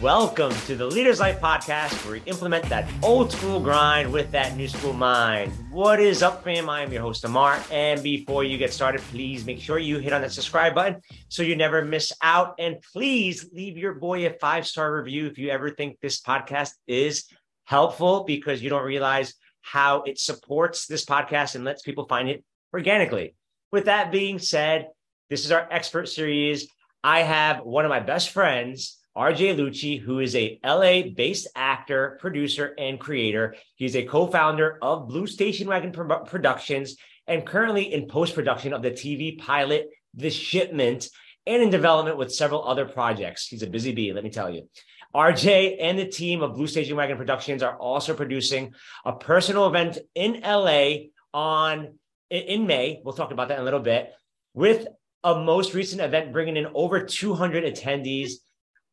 welcome to the Leaders Life podcast where we implement that old school grind with that new school mind. What is up, fam? I am your host, Amar. And before you get started, please make sure you hit on that subscribe button so you never miss out. And please leave your boy a five star review if you ever think this podcast is helpful because you don't realize how it supports this podcast and lets people find it organically. With that being said, this is our expert series. I have one of my best friends, RJ Lucci, who is a LA based actor, producer, and creator. He's a co founder of Blue Station Wagon Productions and currently in post production of the TV pilot The Shipment and in development with several other projects. He's a busy bee, let me tell you. RJ and the team of Blue Station Wagon Productions are also producing a personal event in LA on in May. We'll talk about that in a little bit with a most recent event bringing in over 200 attendees.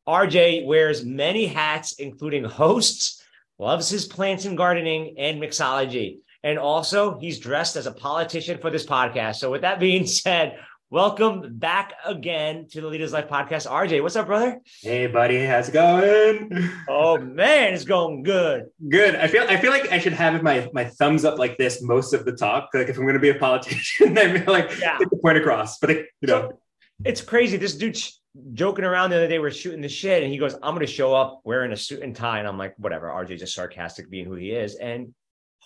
RJ wears many hats, including hosts, loves his plants and gardening, and mixology. And also, he's dressed as a politician for this podcast. So, with that being said, Welcome back again to the Leaders Life podcast. RJ, what's up, brother? Hey, buddy, how's it going? Oh man, it's going good. Good. I feel I feel like I should have my my thumbs up like this most of the talk. Like if I'm going to be a politician, I feel like yeah. get the point across. But you know, it's crazy. This dude joking around the other day. We're shooting the shit, and he goes, "I'm going to show up wearing a suit and tie," and I'm like, "Whatever." RJ just sarcastic, being who he is, and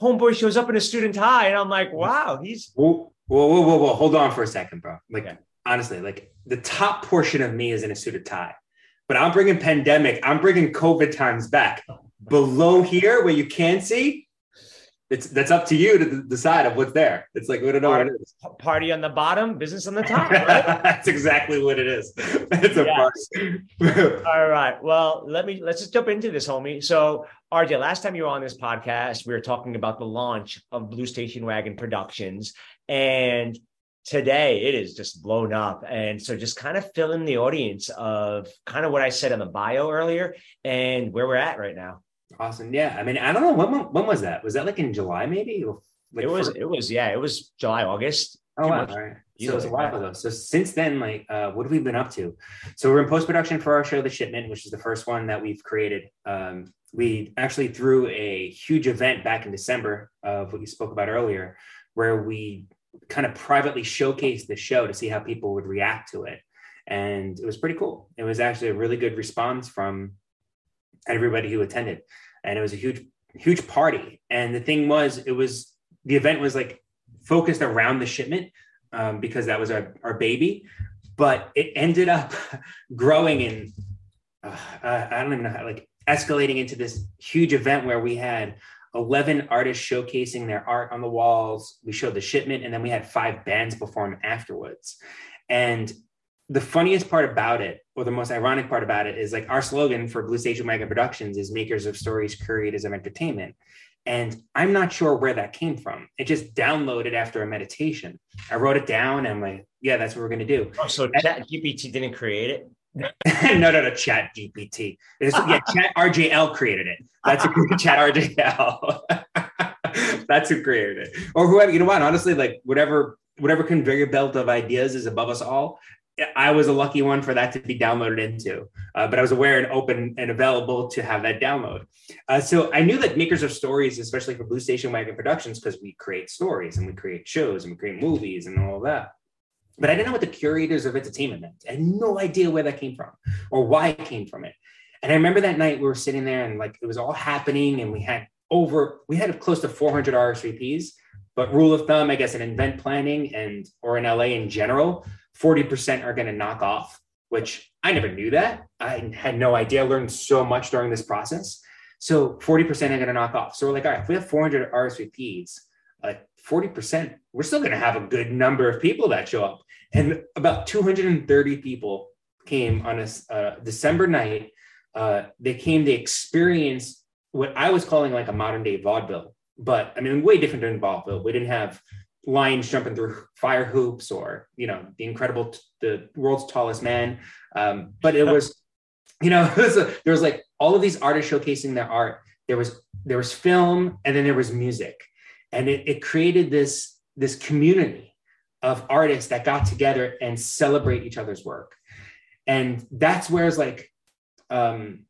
homeboy shows up in a suit and tie, and I'm like, mm-hmm. "Wow, he's." Whoa, whoa, whoa, whoa. Hold on for a second, bro. Like, okay. honestly, like the top portion of me is in a suit of tie, but I'm bringing pandemic, I'm bringing COVID times back. Oh Below here, where you can't see, it's that's up to you to decide of what's there. It's like we don't know party, what it is. Party on the bottom, business on the top. Right? that's exactly what it is. It's a party. All right. Well, let me let's just jump into this, homie. So, RJ, last time you were on this podcast, we were talking about the launch of Blue Station Wagon Productions, and today it is just blown up. And so just kind of fill in the audience of kind of what I said in the bio earlier and where we're at right now. Awesome. Yeah. I mean, I don't know when when was that? Was that like in July maybe? Like it was it was yeah, it was July, August. Oh wow. All right. So it was a while ago. So since then, like uh, what have we been up to? So we're in post-production for our show, The Shipment, which is the first one that we've created. Um, we actually threw a huge event back in December of what you spoke about earlier, where we kind of privately showcased the show to see how people would react to it. And it was pretty cool. It was actually a really good response from everybody who attended. And it was a huge, huge party. And the thing was, it was the event was like focused around the shipment um, because that was our, our baby. But it ended up growing and uh, I don't even know how, like escalating into this huge event where we had 11 artists showcasing their art on the walls. We showed the shipment, and then we had five bands perform afterwards. And the funniest part about it, or the most ironic part about it, is like our slogan for Blue Station Wagon Productions is makers of stories, curators of entertainment. And I'm not sure where that came from. It just downloaded after a meditation. I wrote it down and I'm like, yeah, that's what we're going to do. Oh, so Chat GPT didn't create it? no, no, no, Chat GPT. It's, yeah, Chat RJL created it. That's a Chat RJL. That's who created it, or whoever. You know what? Honestly, like whatever, whatever conveyor belt of ideas is above us all. I was a lucky one for that to be downloaded into, uh, but I was aware and open and available to have that download. Uh, so I knew that makers of stories, especially for Blue Station Wagon Productions, because we create stories and we create shows and we create movies and all that but I didn't know what the curators of entertainment meant. I had no idea where that came from or why it came from it. And I remember that night we were sitting there and like it was all happening and we had over, we had close to 400 RSVPs, but rule of thumb, I guess in event planning and or in LA in general, 40% are going to knock off, which I never knew that. I had no idea. I learned so much during this process. So 40% are going to knock off. So we're like, all right, if we have 400 RSVPs, like 40%, we're still going to have a good number of people that show up. And about 230 people came on a uh, December night. Uh, they came to experience what I was calling like a modern day vaudeville, but I mean, way different than vaudeville. We didn't have lions jumping through fire hoops or, you know, the incredible, the world's tallest man. Um, but it was, you know, was a, there was like all of these artists showcasing their art. There was, there was film and then there was music and it, it created this this community of artists that got together and celebrate each other's work and that's where it's like um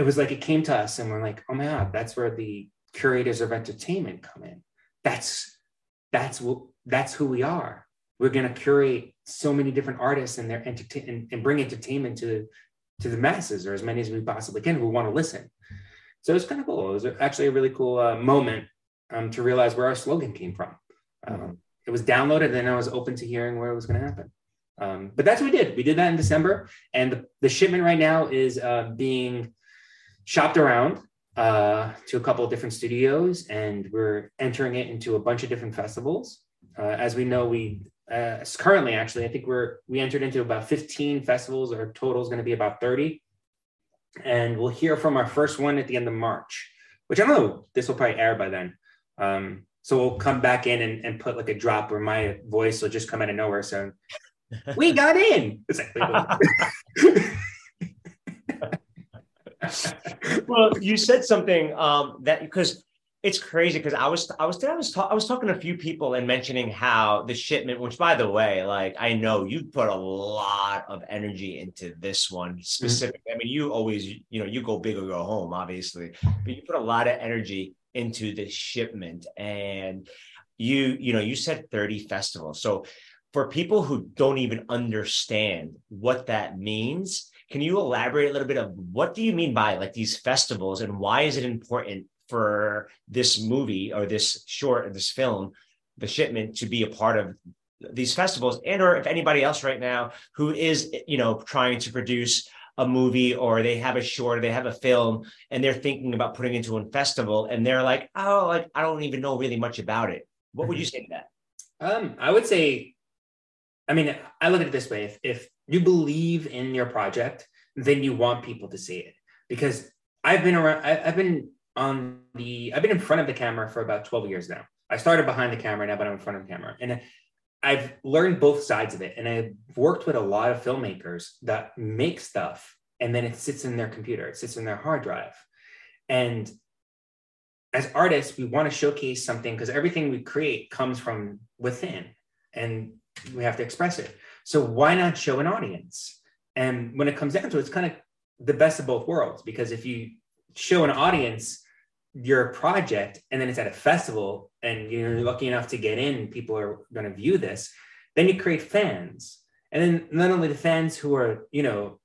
it was like it came to us and we're like, oh my God, that's where the curators of entertainment come in. That's that's what that's who we are. We're gonna curate so many different artists and their entertain and, and bring entertainment to to the masses or as many as we possibly can who want to listen. So it's kind of cool. It was actually a really cool uh, moment um, to realize where our slogan came from. Um, it was downloaded, and I was open to hearing where it was going to happen. Um, but that's what we did. We did that in December, and the, the shipment right now is uh, being shopped around uh, to a couple of different studios, and we're entering it into a bunch of different festivals. Uh, as we know, we uh, currently actually, I think we're we entered into about 15 festivals. Our total is going to be about 30, and we'll hear from our first one at the end of March. Which I don't know. This will probably air by then. Um, so we'll come back in and, and put like a drop where my voice will just come out of nowhere. So we got in. It's like, well, you said something um, that because it's crazy because I was I was I was ta- I was talking to a few people and mentioning how the shipment, which by the way, like I know you put a lot of energy into this one specific. Mm-hmm. I mean, you always you know you go big or go home, obviously, but you put a lot of energy into the shipment, and you you know you said thirty festivals, so for people who don't even understand what that means can you elaborate a little bit of what do you mean by like these festivals and why is it important for this movie or this short or this film, the shipment to be a part of these festivals? And or if anybody else right now who is you know trying to produce a movie or they have a short or they have a film and they're thinking about putting into a festival and they're like oh like i don't even know really much about it. What would you mm-hmm. say to that? Um i would say i mean i look at it this way. If, if you believe in your project, then you want people to see it. Because I've been around, I, have been on the, I've been in front of the camera for about 12 years now. I started behind the camera now, but I'm in front of the camera. And I've learned both sides of it. And I've worked with a lot of filmmakers that make stuff and then it sits in their computer, it sits in their hard drive. And as artists, we want to showcase something because everything we create comes from within and we have to express it. So why not show an audience? And when it comes down to it, it's kind of the best of both worlds because if you show an audience your project and then it's at a festival and you're lucky enough to get in, people are going to view this, then you create fans. And then not only the fans who are, you know,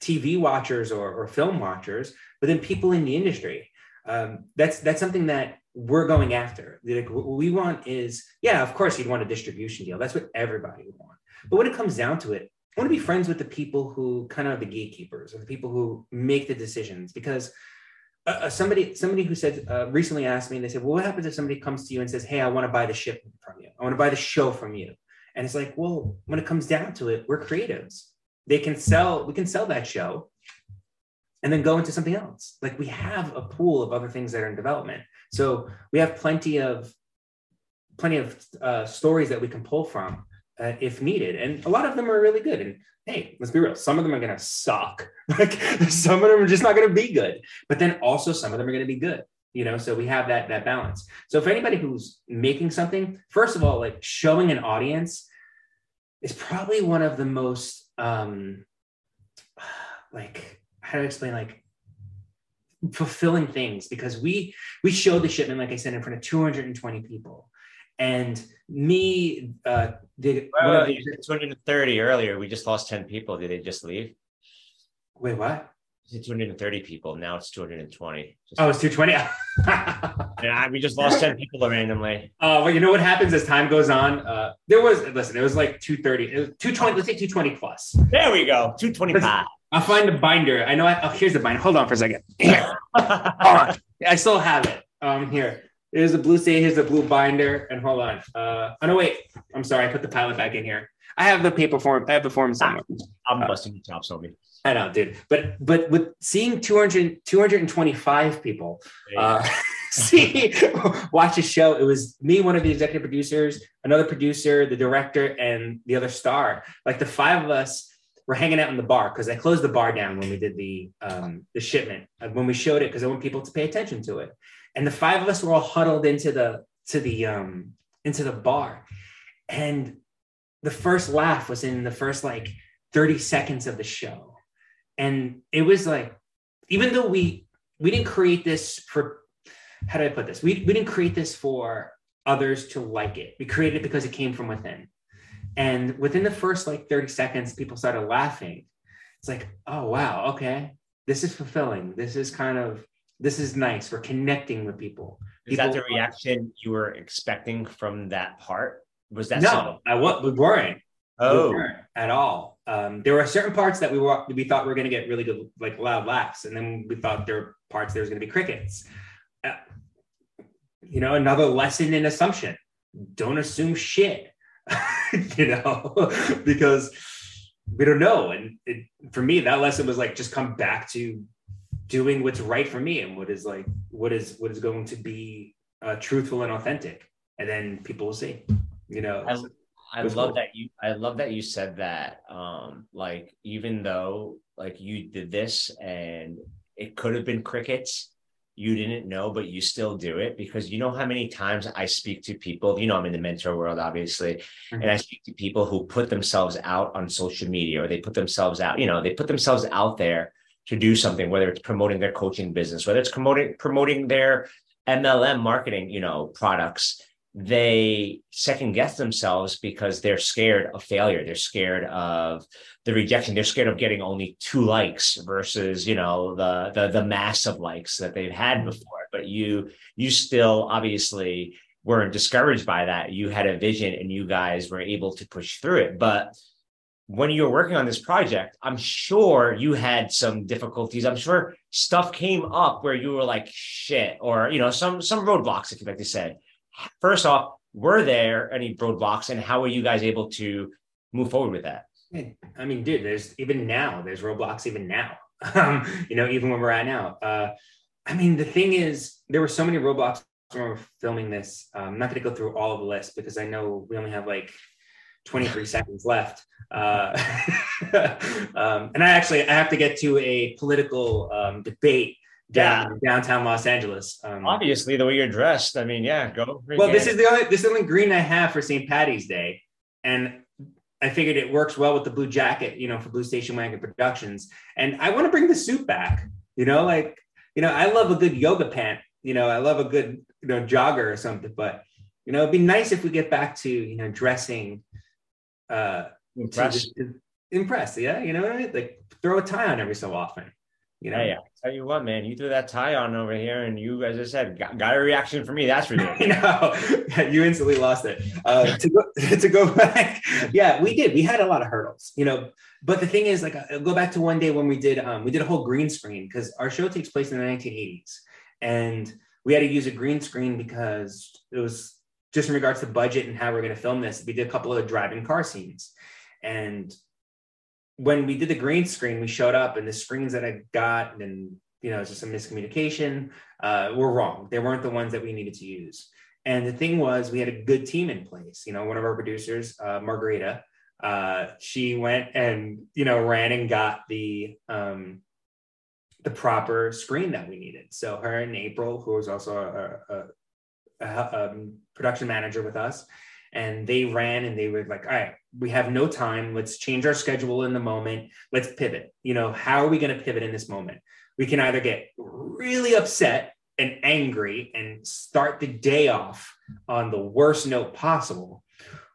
TV watchers or, or film watchers, but then people in the industry. Um, that's that's something that we're going after. Like what we want is, yeah, of course you'd want a distribution deal. That's what everybody would want. But when it comes down to it, I want to be friends with the people who kind of are the gatekeepers or the people who make the decisions because uh, uh, somebody somebody who said uh, recently asked me and they said well what happens if somebody comes to you and says hey i want to buy the ship from you. I want to buy the show from you and it's like well when it comes down to it we're creatives. They can sell we can sell that show and then go into something else. Like we have a pool of other things that are in development. So we have plenty of plenty of uh, stories that we can pull from uh, if needed. And a lot of them are really good. And hey, let's be real, some of them are going to suck. Like some of them are just not going to be good. But then also some of them are going to be good. You know, so we have that that balance. So for anybody who's making something, first of all, like showing an audience is probably one of the most um like how to explain like fulfilling things because we we showed the shipment like i said in front of 220 people and me uh did well, 230 earlier we just lost 10 people did they just leave wait what 230 people now it's 220 just oh it's 220 yeah we just lost 10 people randomly uh well you know what happens as time goes on uh there was listen it was like 230 it was 220 let's say 220 plus there we go 225 I'll find the binder. I know. I, oh, here's the binder. Hold on for a second. Here. I still have it. Um, here. Here's a blue state. Here's the blue binder. And hold on. Uh, oh no, wait. I'm sorry. I put the pilot back in here. I have the paper form. I have the form somewhere. I'm uh, busting your chops over. I know, dude. But but with seeing 200, 225 people uh, see watch a show, it was me, one of the executive producers, another producer, the director, and the other star. Like the five of us were hanging out in the bar because I closed the bar down when we did the um, the shipment uh, when we showed it because I want people to pay attention to it and the five of us were all huddled into the to the um into the bar and the first laugh was in the first like 30 seconds of the show and it was like even though we we didn't create this for how do I put this? We we didn't create this for others to like it. We created it because it came from within. And within the first like 30 seconds, people started laughing. It's like, oh wow, okay. This is fulfilling. This is kind of this is nice. We're connecting with people. Is people, that the reaction you were expecting from that part? Was that no? so? I what we weren't. Oh, We weren't at all. Um, there were certain parts that we were we thought we were going to get really good, like loud laughs, and then we thought there were parts there was going to be crickets. Uh, you know, another lesson in assumption: don't assume shit. you know, because we don't know. And it, for me, that lesson was like just come back to doing what's right for me and what is like what is what is going to be uh, truthful and authentic, and then people will see. You know, I, I love cool. that you. I love that you said that. Um, like even though like you did this and it could have been crickets, you didn't know, but you still do it because you know how many times I speak to people. You know, I'm in the mentor world, obviously, Mhm. and I speak to people who put themselves out on social media or they put themselves out. You know, they put themselves out there to do something, whether it's promoting their coaching business, whether it's promoting promoting their MLM marketing, you know, products they second guess themselves because they're scared of failure. They're scared of the rejection. They're scared of getting only two likes versus, you know, the the the mass of likes that they've had mm-hmm. before. But you you still obviously weren't discouraged by that. You had a vision and you guys were able to push through it. But when you were working on this project, I'm sure you had some difficulties. I'm sure stuff came up where you were like, shit, or you know, some some roadblocks, if you like to say first off, were there any roadblocks and how were you guys able to move forward with that? I mean, dude, there's even now, there's roadblocks even now. Um, you know, even when we're at now. Uh, I mean, the thing is, there were so many roadblocks when we were filming this. Um, I'm not going to go through all of the lists because I know we only have like 23 seconds left. Uh, um, and I actually I have to get to a political um, debate down in downtown Los Angeles. Um, Obviously, the way you're dressed, I mean, yeah, go. well, this is the only this is the only green I have for St. Patty's Day, and I figured it works well with the blue jacket, you know, for Blue Station Wagon Productions. And I want to bring the suit back. You know, like you know, I love a good yoga pant. You know, I love a good you know jogger or something. But you know, it'd be nice if we get back to you know dressing. Uh, impressed. impressed, yeah. You know, what I mean? like throw a tie on every so often. You know, Yeah, yeah. Tell you what, man, you threw that tie on over here, and you, as I said, got, got a reaction from me. That's for. I know you instantly lost it. Uh, to go to go back, yeah, we did. We had a lot of hurdles, you know. But the thing is, like, I'll go back to one day when we did um, we did a whole green screen because our show takes place in the 1980s, and we had to use a green screen because it was just in regards to budget and how we're going to film this. We did a couple of driving car scenes, and when we did the green screen, we showed up and the screens that I got and you know, just some miscommunication, uh, were wrong. They weren't the ones that we needed to use. And the thing was, we had a good team in place. You know, one of our producers, uh, Margarita, uh, she went and you know ran and got the um, the proper screen that we needed. So her and April, who was also a, a, um, production manager with us, and they ran and they were like, all right, we have no time. Let's change our schedule in the moment. Let's pivot. You know, how are we going to pivot in this moment? We can either get really upset and angry and start the day off on the worst note possible,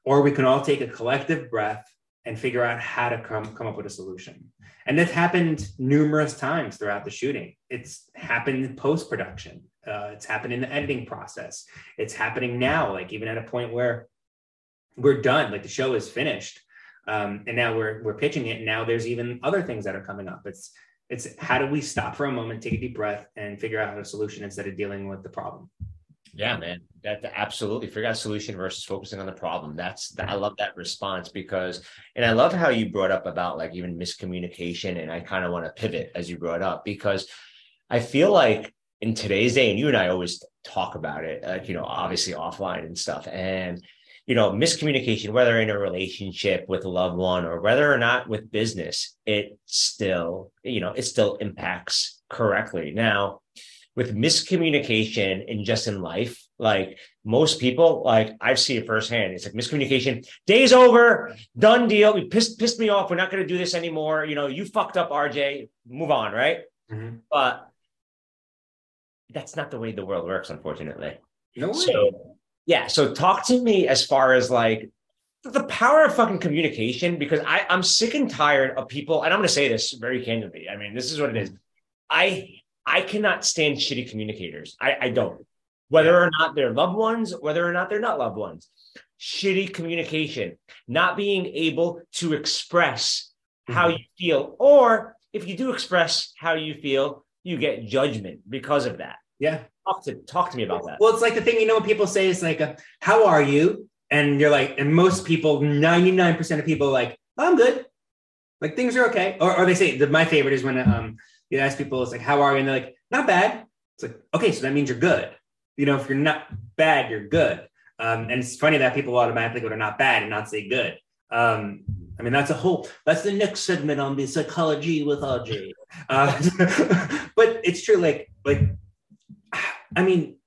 or we can all take a collective breath and figure out how to come, come up with a solution. And this happened numerous times throughout the shooting. It's happened post production. Uh, it's happened in the editing process. It's happening now, like even at a point where we're done, like the show is finished, um, and now we're we're pitching it. And now there's even other things that are coming up. It's it's how do we stop for a moment, take a deep breath, and figure out a solution instead of dealing with the problem. Yeah, man. That absolutely figure out solution versus focusing on the problem. That's that, I love that response because, and I love how you brought up about like even miscommunication, and I kind of want to pivot as you brought up because I feel like in today's day, and you and I always talk about it, like you know, obviously offline and stuff, and you know, miscommunication, whether in a relationship with a loved one or whether or not with business, it still, you know, it still impacts correctly. Now, with miscommunication in just in life, like most people, like I've seen it firsthand. It's like miscommunication, day's over, done deal. We pissed pissed me off. We're not gonna do this anymore. You know, you fucked up, RJ. Move on, right? mm-hmm. but that's not the way the world works, unfortunately. No way. So, yeah. So talk to me as far as like the power of fucking communication, because I, I'm sick and tired of people, and I'm gonna say this very candidly. I mean, this is what it is. I I cannot stand shitty communicators. I, I don't. Whether or not they're loved ones, whether or not they're not loved ones. Shitty communication, not being able to express mm-hmm. how you feel, or if you do express how you feel, you get judgment because of that. Yeah. Talk to talk to me about that. Well, it's like the thing you know when people say is like, "How are you?" and you're like, and most people, ninety nine percent of people, are like, oh, "I'm good," like things are okay. Or, or they say the, my favorite is when um you ask people, it's like, "How are you?" and they're like, "Not bad." It's like, okay, so that means you're good. You know, if you're not bad, you're good. Um, and it's funny that people automatically go to not bad and not say good. Um, I mean, that's a whole, that's the next segment on the psychology with RJ. Uh, but it's true. Like, like, I mean,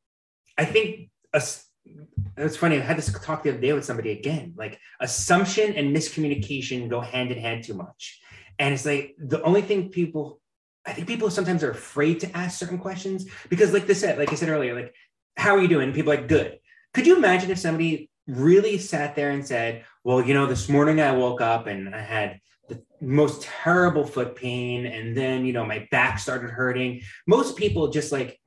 I think it's funny. I had this talk the other day with somebody again. Like assumption and miscommunication go hand in hand too much. And it's like the only thing people, I think people sometimes are afraid to ask certain questions because, like this said, like I said earlier, like, how are you doing? People like, good. Could you imagine if somebody really sat there and said, well, you know, this morning I woke up and I had the most terrible foot pain. And then, you know, my back started hurting. Most people just like,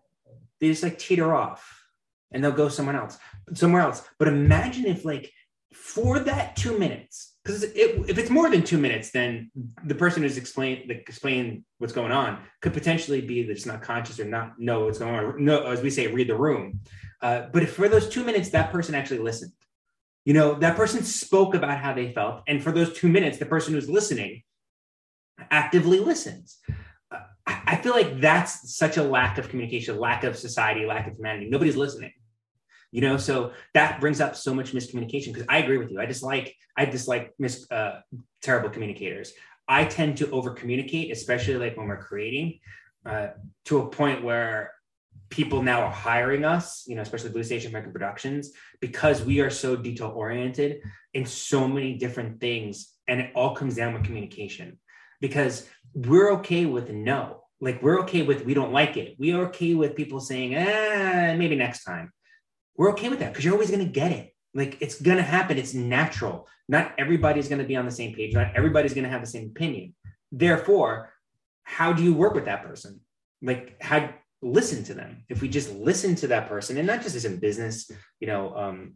they just like teeter off and they'll go somewhere else, somewhere else. But imagine if like for that two minutes, because it, if it's more than two minutes, then the person who's explain like, explain what's going on could potentially be that's not conscious or not know what's going on. No, as we say, read the room. Uh, but if for those two minutes that person actually listened, you know, that person spoke about how they felt. And for those two minutes, the person who's listening actively listens. I feel like that's such a lack of communication, lack of society, lack of humanity. Nobody's listening. You know, so that brings up so much miscommunication because I agree with you. I dislike, I dislike mis, uh, terrible communicators. I tend to over communicate, especially like when we're creating, uh, to a point where people now are hiring us, you know, especially Blue Station American Productions, because we are so detail oriented in so many different things. And it all comes down with communication because we're okay with no. Like we're okay with we don't like it. We are okay with people saying, ah, maybe next time. We're okay with that because you're always going to get it. Like it's going to happen. It's natural. Not everybody's going to be on the same page. Not everybody's going to have the same opinion. Therefore, how do you work with that person? Like, how listen to them if we just listen to that person and not just as in business you know um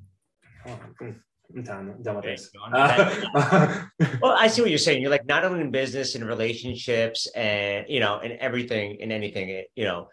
I'm done, I'm done with this. Uh, well, I see what you're saying. You're like not only in business and relationships and you know, and everything and anything, you know,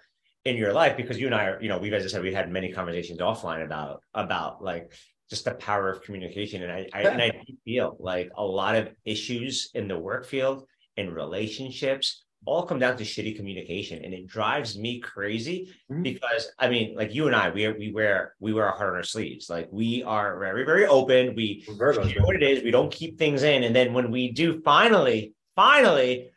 in your life, because you and I are, you know, we've as I said, we've had many conversations offline about about like just the power of communication. And I, I and I feel like a lot of issues in the work field in relationships all come down to shitty communication and it drives me crazy mm-hmm. because i mean like you and i we, we wear we wear our heart on our sleeves. Like we are very very open. We Virgos, what it is. We don't keep things in. And then when we do finally finally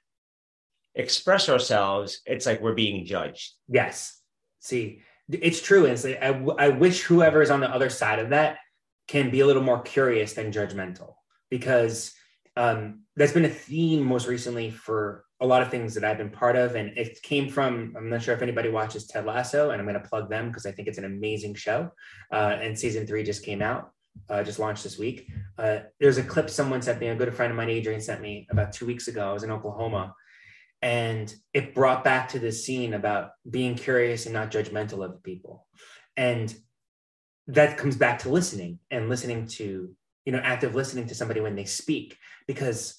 express ourselves it's like we're being judged. Yes. See it's true and like I, I wish whoever is on the other side of that can be a little more curious than judgmental because um, that's been a theme most recently for a lot of things that I've been part of. And it came from, I'm not sure if anybody watches Ted Lasso, and I'm going to plug them because I think it's an amazing show. Uh, and season three just came out, uh, just launched this week. Uh, there's a clip someone sent me, a good friend of mine, Adrian, sent me about two weeks ago. I was in Oklahoma. And it brought back to this scene about being curious and not judgmental of people. And that comes back to listening and listening to, you know, active listening to somebody when they speak, because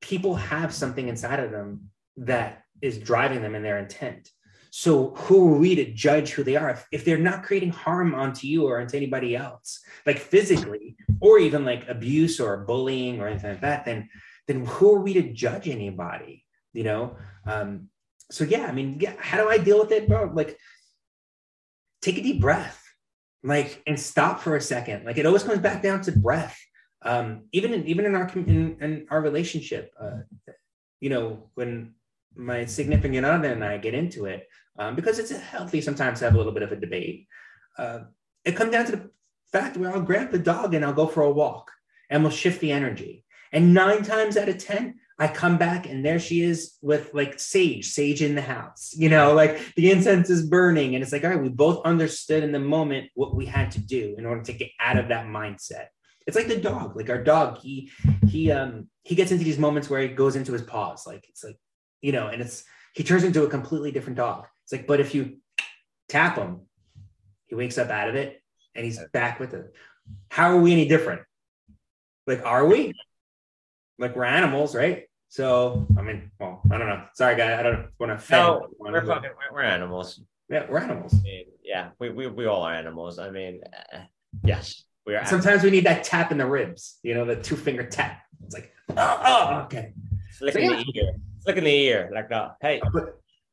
people have something inside of them that is driving them in their intent. So who are we to judge who they are if, if, they're not creating harm onto you or onto anybody else, like physically, or even like abuse or bullying or anything like that? Then, then who are we to judge anybody? You know. Um, so yeah, I mean, yeah. How do I deal with it, bro? Like, take a deep breath, like, and stop for a second. Like, it always comes back down to breath um, even in even in our in, in our relationship, uh, you know, when my significant other and I get into it, um, because it's healthy sometimes to have a little bit of a debate. Uh, it comes down to the fact where I'll grab the dog and I'll go for a walk, and we'll shift the energy. And nine times out of ten, I come back and there she is with like sage, sage in the house. You know, like the incense is burning. And it's like, all right, we both understood in the moment what we had to do in order to get out of that mindset. It's like the dog, like our dog, he he um he gets into these moments where he goes into his paws. Like it's like, you know, and it's he turns into a completely different dog. It's like, but if you tap him, he wakes up out of it and he's back with it. How are we any different? Like, are we? Like we're animals, right? So I mean, well, I don't know. Sorry, guy. I don't want to. No, we're fucking. We're animals. Yeah, we're animals. I mean, yeah, we, we we all are animals. I mean, uh, yes, we are. Sometimes we need that tap in the ribs. You know, the two finger tap. It's like, oh, oh okay. Flicking so, yeah. the ear. Flicking the ear like that. Hey.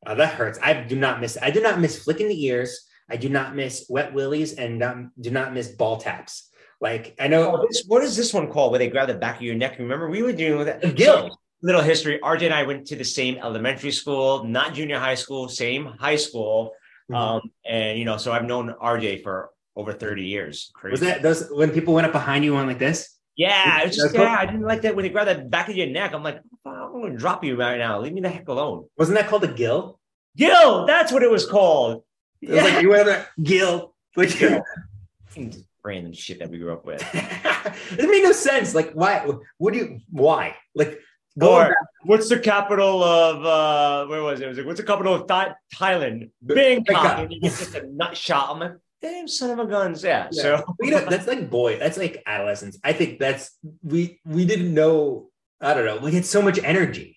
Oh, that hurts. I do not miss. I do not miss flicking the ears. I do not miss wet willies and um, do not miss ball taps. Like I know oh, this, what is this one called where they grab the back of your neck? Remember we were doing with that gill. Little history. RJ and I went to the same elementary school, not junior high school, same high school. Mm-hmm. Um, and you know, so I've known RJ for over 30 years. Crazy. Was that those when people went up behind you on like this? Yeah, it's just yeah, I didn't like that when they grab the back of your neck. I'm like, I'm gonna drop you right now. Leave me the heck alone. Wasn't that called a gill? Gill, that's what it was called. It was like you went up gill. Like random shit that we grew up with. it made no sense. Like, why? What do you? Why? Like, or what's the capital of? uh Where was it? It was like, what's the capital of Th- Thailand? Bangkok. And you get just a nut shot. I'm like, damn son of a guns. Yeah. yeah. So you know, that's like boy. That's like adolescence. I think that's we we didn't know. I don't know. We had so much energy.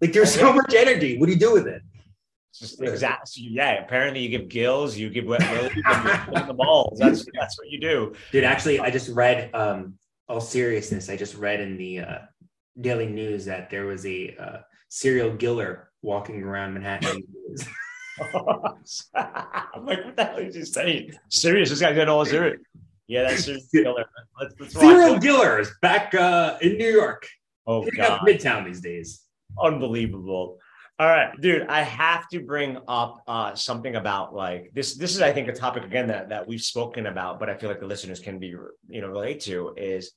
Like there's so much energy. What do you do with it? Just exactly. Yeah. Apparently, you give gills, you give wet willies, you the balls. That's that's what you do. Dude, actually, I just read. Um, all seriousness, I just read in the uh, Daily News that there was a uh, serial giller walking around Manhattan. I'm like, what the hell is he saying? Serious? This guy's getting all serious. Yeah, that's serial killer. Let's, let's serial killers back uh, in New York. Oh, God. Midtown these days. Unbelievable. All right, dude, I have to bring up uh, something about like this. This is, I think, a topic again that that we've spoken about, but I feel like the listeners can be, you know, relate to is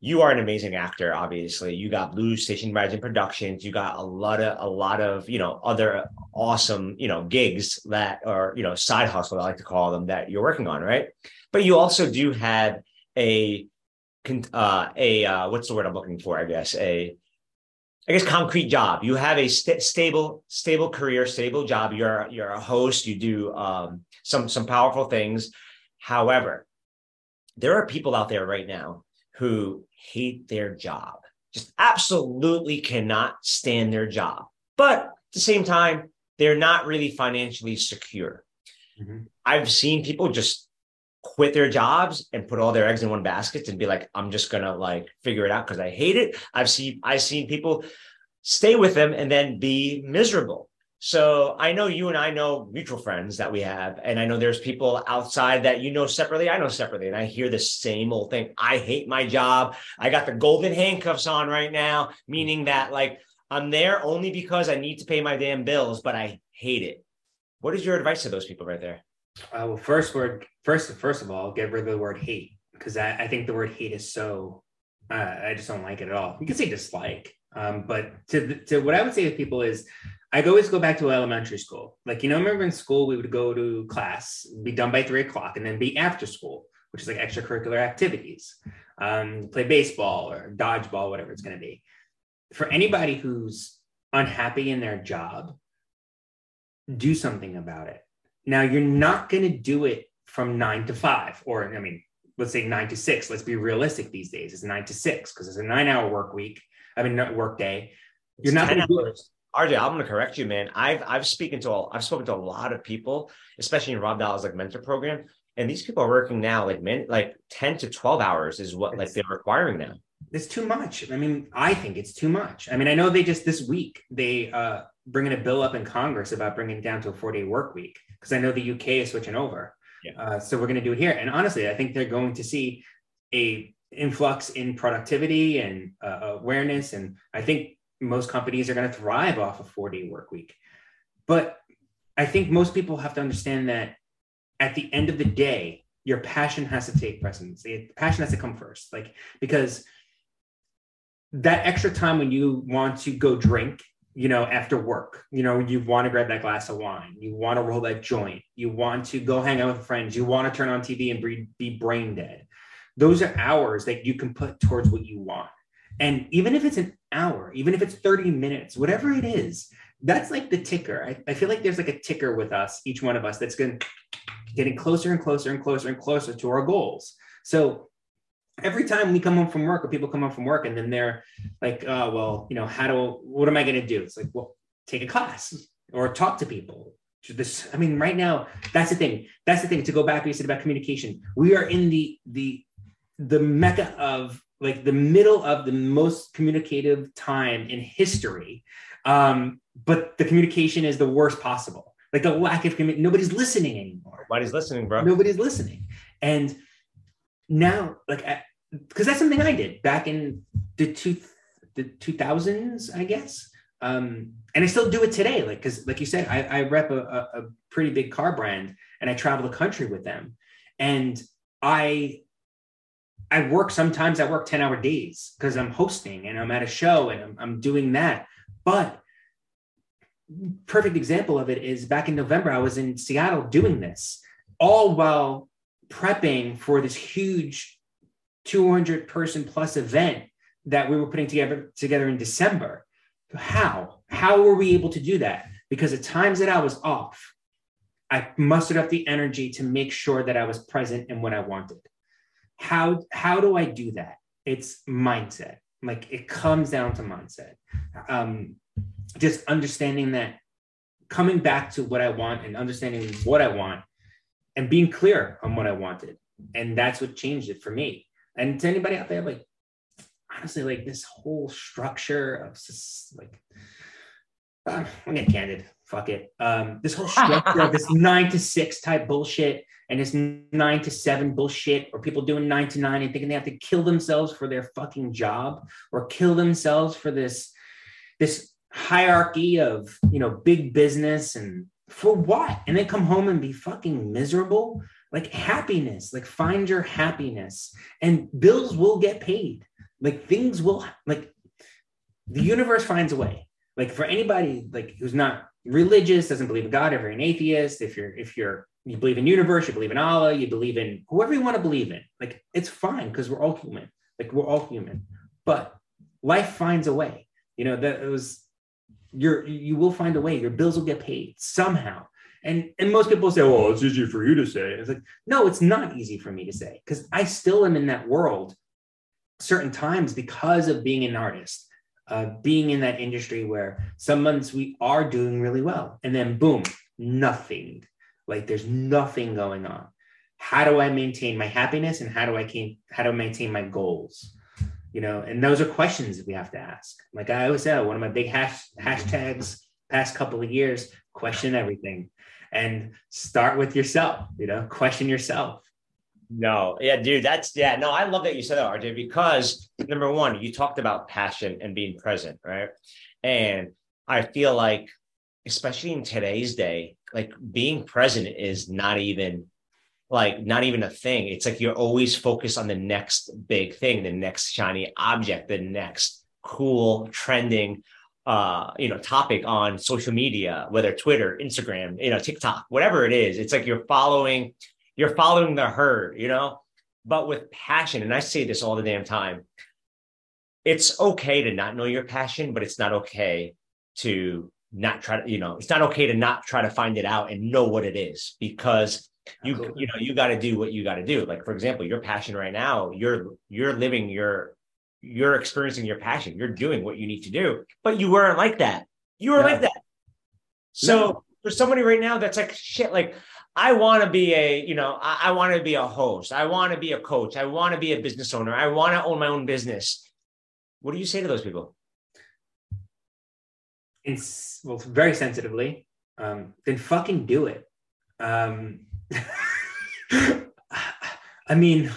you are an amazing actor. Obviously, you got Blue Station Rising Productions. You got a lot of a lot of you know other awesome you know gigs that are you know side hustle. I like to call them that you're working on, right? But you also do have a uh, a uh, what's the word I'm looking for? I guess a I guess concrete job. You have a st- stable, stable career, stable job. You're you're a host. You do um, some some powerful things. However, there are people out there right now who hate their job, just absolutely cannot stand their job. But at the same time, they're not really financially secure. Mm-hmm. I've seen people just quit their jobs and put all their eggs in one basket and be like, I'm just gonna like figure it out because I hate it. I've seen I've seen people stay with them and then be miserable. So I know you and I know mutual friends that we have, and I know there's people outside that you know separately. I know separately, and I hear the same old thing. I hate my job. I got the golden handcuffs on right now, meaning that like I'm there only because I need to pay my damn bills, but I hate it. What is your advice to those people right there? Uh, well, first word, first, first of all, get rid of the word hate because I, I think the word hate is so. Uh, I just don't like it at all. You can say dislike, um, but to to what I would say to people is, I always go back to elementary school. Like you know, remember in school we would go to class, be done by three o'clock, and then be after school, which is like extracurricular activities, um, play baseball or dodgeball, whatever it's going to be. For anybody who's unhappy in their job, do something about it now, you're not going to do it from nine to five, or I mean, let's say nine to six. Let's be realistic these days. It's nine to six because it's a nine hour work week. I mean, work day. You're it's not going to do it. RJ, I'm going to correct you, man. I've I've spoken to all, I've spoken to a lot of people, especially in Rob Dowell's like mentor program, and these people are working now like men like ten to twelve hours is what it's, like they're requiring now. It's too much. I mean, I think it's too much. I mean, I know they just this week they uh bringing a bill up in Congress about bringing it down to a four day work week because I know the UK is switching over. Yeah. Uh, so we're going to do it here. And honestly, I think they're going to see a influx in productivity and uh, awareness. And I think most companies are going to thrive off a four day work week. But I think most people have to understand that at the end of the day, your passion has to take precedence. The passion has to come first. Like, because that extra time when you want to go drink you know, after work, you know, you want to grab that glass of wine, you want to roll that joint, you want to go hang out with friends, you want to turn on TV and be, be brain dead. Those are hours that you can put towards what you want. And even if it's an hour, even if it's 30 minutes, whatever it is, that's like the ticker. I, I feel like there's like a ticker with us, each one of us, that's going getting closer and closer and closer and closer to our goals. So every time we come home from work or people come home from work and then they're like, oh, well, you know, how do, what am I going to do? It's like, well, take a class or talk to people. This, I mean, right now, that's the thing. That's the thing to go back. You said about communication. We are in the, the, the mecca of like the middle of the most communicative time in history. Um, but the communication is the worst possible. Like the lack of communication, nobody's listening anymore. Nobody's listening, bro. Nobody's listening. And now, like because that's something I did back in the two the two thousands, I guess. Um, and I still do it today, like because, like you said, I, I rep a, a, pretty big car brand, and I travel the country with them, and I I work sometimes. I work ten hour days because I'm hosting and I'm at a show and I'm, I'm doing that. But perfect example of it is back in November, I was in Seattle doing this, all while prepping for this huge 200 person plus event that we were putting together together in December. How? How were we able to do that? Because at times that I was off, I mustered up the energy to make sure that I was present in what I wanted. How how do I do that? It's mindset. Like it comes down to mindset. Um, just understanding that coming back to what I want and understanding what I want and being clear on what I wanted. And that's what changed it for me. And to anybody out there, like honestly, like this whole structure of like uh, I'm getting candid. Fuck it. Um, this whole structure of this nine to six type bullshit and this nine to seven bullshit, or people doing nine to nine and thinking they have to kill themselves for their fucking job or kill themselves for this this hierarchy of you know big business and for what? And then come home and be fucking miserable like happiness like find your happiness and bills will get paid like things will like the universe finds a way like for anybody like who's not religious doesn't believe in god if you're an atheist if you're if you're you believe in universe you believe in allah you believe in whoever you want to believe in. Like it's fine because we're all human. Like we're all human. But life finds a way. You know that it was you're you will find a way. Your bills will get paid somehow. And and most people say, "Well, it's easy for you to say." It's like, no, it's not easy for me to say because I still am in that world certain times because of being an artist, uh, being in that industry where some months we are doing really well, and then boom, nothing. Like there's nothing going on. How do I maintain my happiness, and how do I keep, how do I maintain my goals? You know, and those are questions that we have to ask. Like I always say, one of my big hash, hashtags past couple of years question everything and start with yourself, you know, question yourself. No, yeah, dude, that's yeah, no, I love that you said that, RJ, because number one, you talked about passion and being present, right? And I feel like, especially in today's day, like being present is not even like not even a thing. It's like you're always focused on the next big thing, the next shiny object, the next cool trending uh, you know, topic on social media, whether Twitter, Instagram, you know, TikTok, whatever it is. It's like you're following, you're following the herd, you know, but with passion. And I say this all the damn time. It's okay to not know your passion, but it's not okay to not try to, you know, it's not okay to not try to find it out and know what it is because you, you know, you got to do what you got to do. Like, for example, your passion right now, you're, you're living your you're experiencing your passion. You're doing what you need to do, but you weren't like that. You were no. like that. So no. for somebody right now that's like shit, like I want to be a, you know, I, I want to be a host. I want to be a coach. I want to be a business owner. I want to own my own business. What do you say to those people? It's well, very sensitively. Um, then fucking do it. Um, I mean,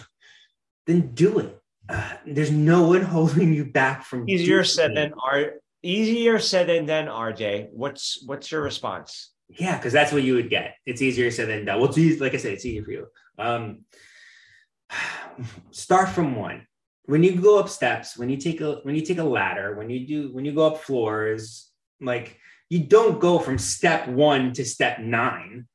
then do it uh, there's no one holding you back from easier said than R easier said than done RJ what's what's your response yeah because that's what you would get it's easier said than done well it's like I said it's easier for you um start from one when you go up steps, when you take a when you take a ladder, when you do when you go up floors, like you don't go from step one to step nine.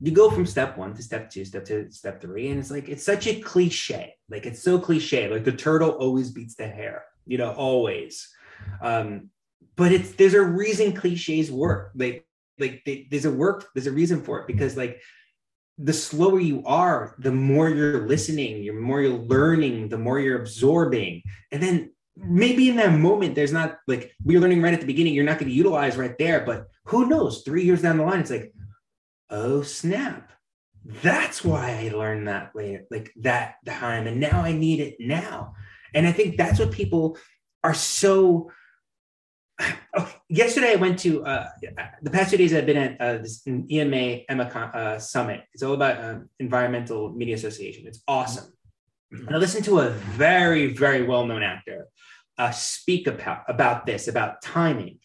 You go from step one to step two, step two, step three, and it's like it's such a cliche. Like it's so cliche. Like the turtle always beats the hare, you know, always. Um, but it's there's a reason cliches work. Like like they, there's a work there's a reason for it because like the slower you are, the more you're listening, the more you're learning, the more you're absorbing. And then maybe in that moment, there's not like we're learning right at the beginning, you're not going to utilize right there. But who knows? Three years down the line, it's like, oh snap. That's why I learned that later like that time. And now I need it now. And I think that's what people are so yesterday I went to uh, the past two days I've been at uh, this EMA EMA uh, summit. It's all about um, environmental media association. It's awesome. And I listened to a very very well known actor uh, speak about about this about timing,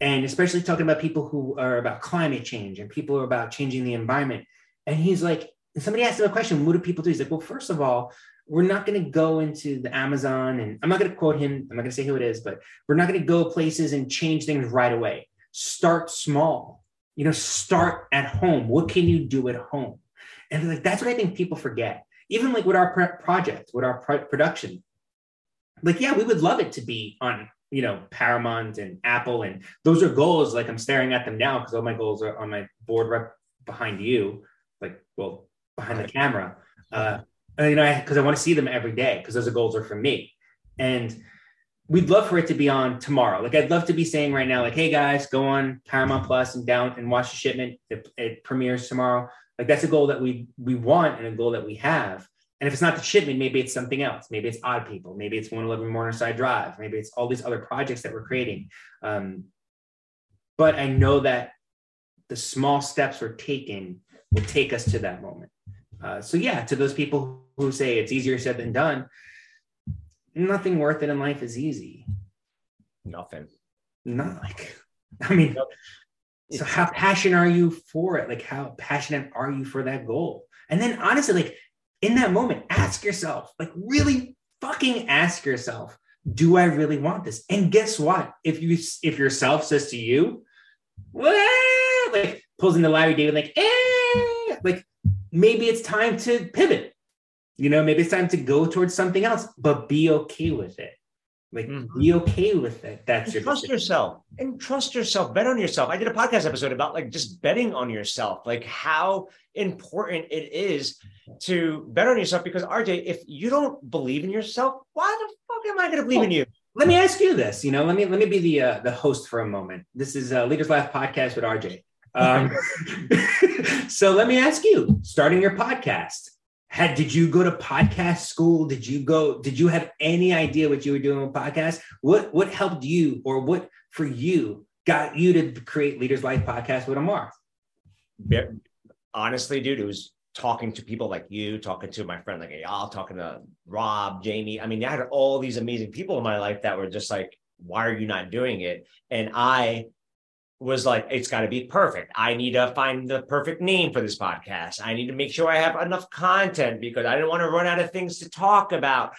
and especially talking about people who are about climate change and people are about changing the environment. And he's like, somebody asked him a question, what do people do? He's like, well, first of all, we're not going to go into the Amazon and I'm not going to quote him. I'm not going to say who it is, but we're not going to go places and change things right away. Start small, you know, start at home. What can you do at home? And like, that's what I think people forget. Even like with our project, with our production, like, yeah, we would love it to be on, you know, Paramount and Apple. And those are goals. Like I'm staring at them now because all my goals are on my board right behind you, like, well, behind the camera. Uh, you know, because I, I want to see them every day because those are goals are for me. And we'd love for it to be on tomorrow. Like I'd love to be saying right now, like, hey guys, go on Paramount Plus and down and watch the shipment. It, it premieres tomorrow. Like that's a goal that we we want and a goal that we have. And if it's not the shipment, maybe it's something else. Maybe it's Odd People. Maybe it's 111 Morningside Drive. Maybe it's all these other projects that we're creating. Um, but I know that the small steps we're taking will take us to that moment. Uh, so yeah, to those people who say it's easier said than done, nothing worth it in life is easy. Nothing. Not like, I mean, nope. so how passionate are you for it? Like, how passionate are you for that goal? And then honestly, like in that moment, ask yourself, like, really fucking ask yourself, do I really want this? And guess what? If you if yourself says to you, well, like pulls in the Larry David, like, eh, like maybe it's time to pivot. You know, maybe it's time to go towards something else, but be okay with it. Like mm-hmm. be okay with it. That's and your trust decision. yourself and trust yourself. Bet on yourself. I did a podcast episode about like just betting on yourself, like how important it is to bet on yourself. Because RJ, if you don't believe in yourself, why the fuck am I going to believe in you? Let me ask you this. You know, let me let me be the uh, the host for a moment. This is uh, Leaders Life podcast with RJ. Um, so let me ask you, starting your podcast, had did you go to podcast school? Did you go? Did you have any idea what you were doing with podcast? What what helped you, or what for you got you to create Leaders Life podcast with Amar? Honestly, dude, it was talking to people like you, talking to my friend like y'all, talking to Rob, Jamie. I mean, I had all these amazing people in my life that were just like, why are you not doing it? And I was like, it's got to be perfect. I need to find the perfect name for this podcast. I need to make sure I have enough content because I didn't want to run out of things to talk about.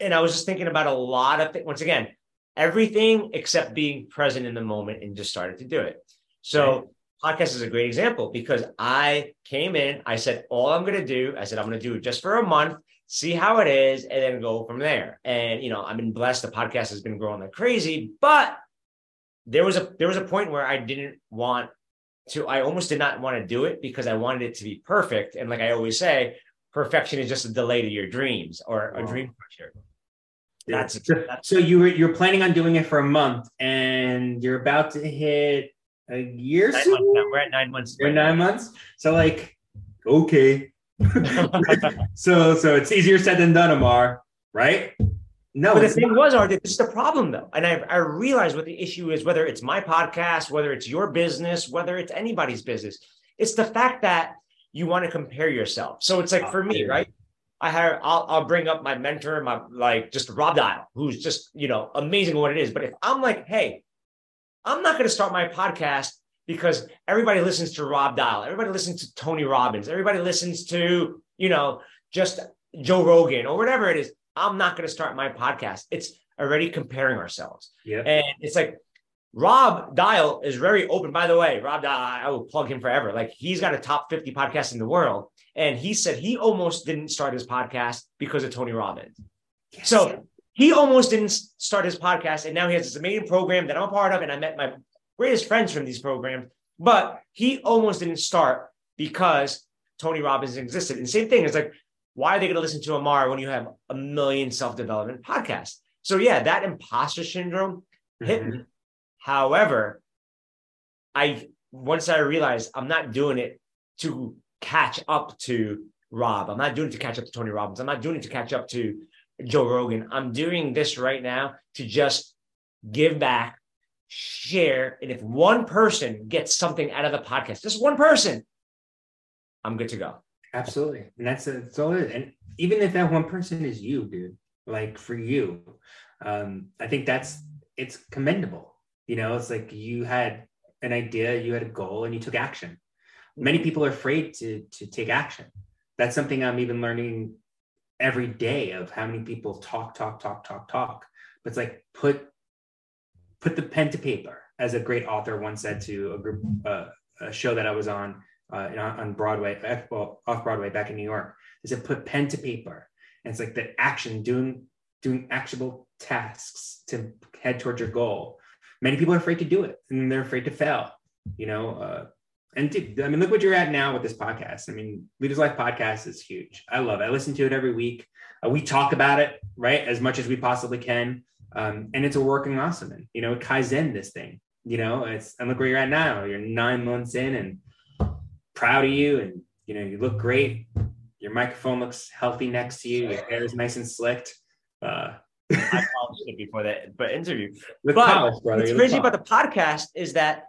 And I was just thinking about a lot of things. Once again, everything except being present in the moment and just started to do it. So, right. podcast is a great example because I came in, I said, all I'm going to do, I said, I'm going to do it just for a month, see how it is, and then go from there. And, you know, I've been blessed. The podcast has been growing like crazy, but there was a there was a point where I didn't want to I almost did not want to do it because I wanted it to be perfect and like I always say perfection is just a delay to your dreams or a dream crusher. That's, that's so you were you're planning on doing it for a month and you're about to hit a year nine soon? Months We're at nine months. You're right nine months. So like okay. so so it's easier said than done, Amar, right? No, but the thing not. was, RJ, this is the problem though. And I, I realize what the issue is, whether it's my podcast, whether it's your business, whether it's anybody's business. It's the fact that you want to compare yourself. So it's like for me, right? I have I'll, I'll bring up my mentor, my like just Rob Dial, who's just you know amazing what it is. But if I'm like, hey, I'm not going to start my podcast because everybody listens to Rob Dial, everybody listens to Tony Robbins, everybody listens to you know just Joe Rogan or whatever it is. I'm not going to start my podcast. It's already comparing ourselves. Yeah. And it's like Rob Dial is very open. By the way, Rob Dial, I will plug him forever. Like he's got a top 50 podcast in the world. And he said he almost didn't start his podcast because of Tony Robbins. Yes. So he almost didn't start his podcast. And now he has this amazing program that I'm a part of. And I met my greatest friends from these programs. But he almost didn't start because Tony Robbins existed. And same thing is like, why are they going to listen to Amar when you have a million self development podcasts? So yeah, that imposter syndrome hit mm-hmm. me. However, I once I realized I'm not doing it to catch up to Rob. I'm not doing it to catch up to Tony Robbins. I'm not doing it to catch up to Joe Rogan. I'm doing this right now to just give back, share. And if one person gets something out of the podcast, just one person, I'm good to go. Absolutely. And that's, that's all it is. And even if that one person is you, dude, like for you, um, I think that's, it's commendable. You know, it's like you had an idea, you had a goal, and you took action. Many people are afraid to, to take action. That's something I'm even learning every day of how many people talk, talk, talk, talk, talk. But it's like put put the pen to paper, as a great author once said to a group uh, a show that I was on uh, on Broadway, well, off Broadway back in New York. They said put pen to paper, and it's like the action, doing doing actionable tasks to head towards your goal. Many people are afraid to do it, and they're afraid to fail. You know, uh, and I mean, look what you're at now with this podcast. I mean, Leaders Life podcast is huge. I love it. I listen to it every week. Uh, we talk about it right as much as we possibly can, um, and it's a working awesome. And you know, it kaizen this thing. You know, it's and look where you're at now. You're nine months in, and proud of you and you know you look great. Your microphone looks healthy next to you. Your hair is nice and slicked. Uh I polished it before that but interview. But polished, what's crazy about the podcast is that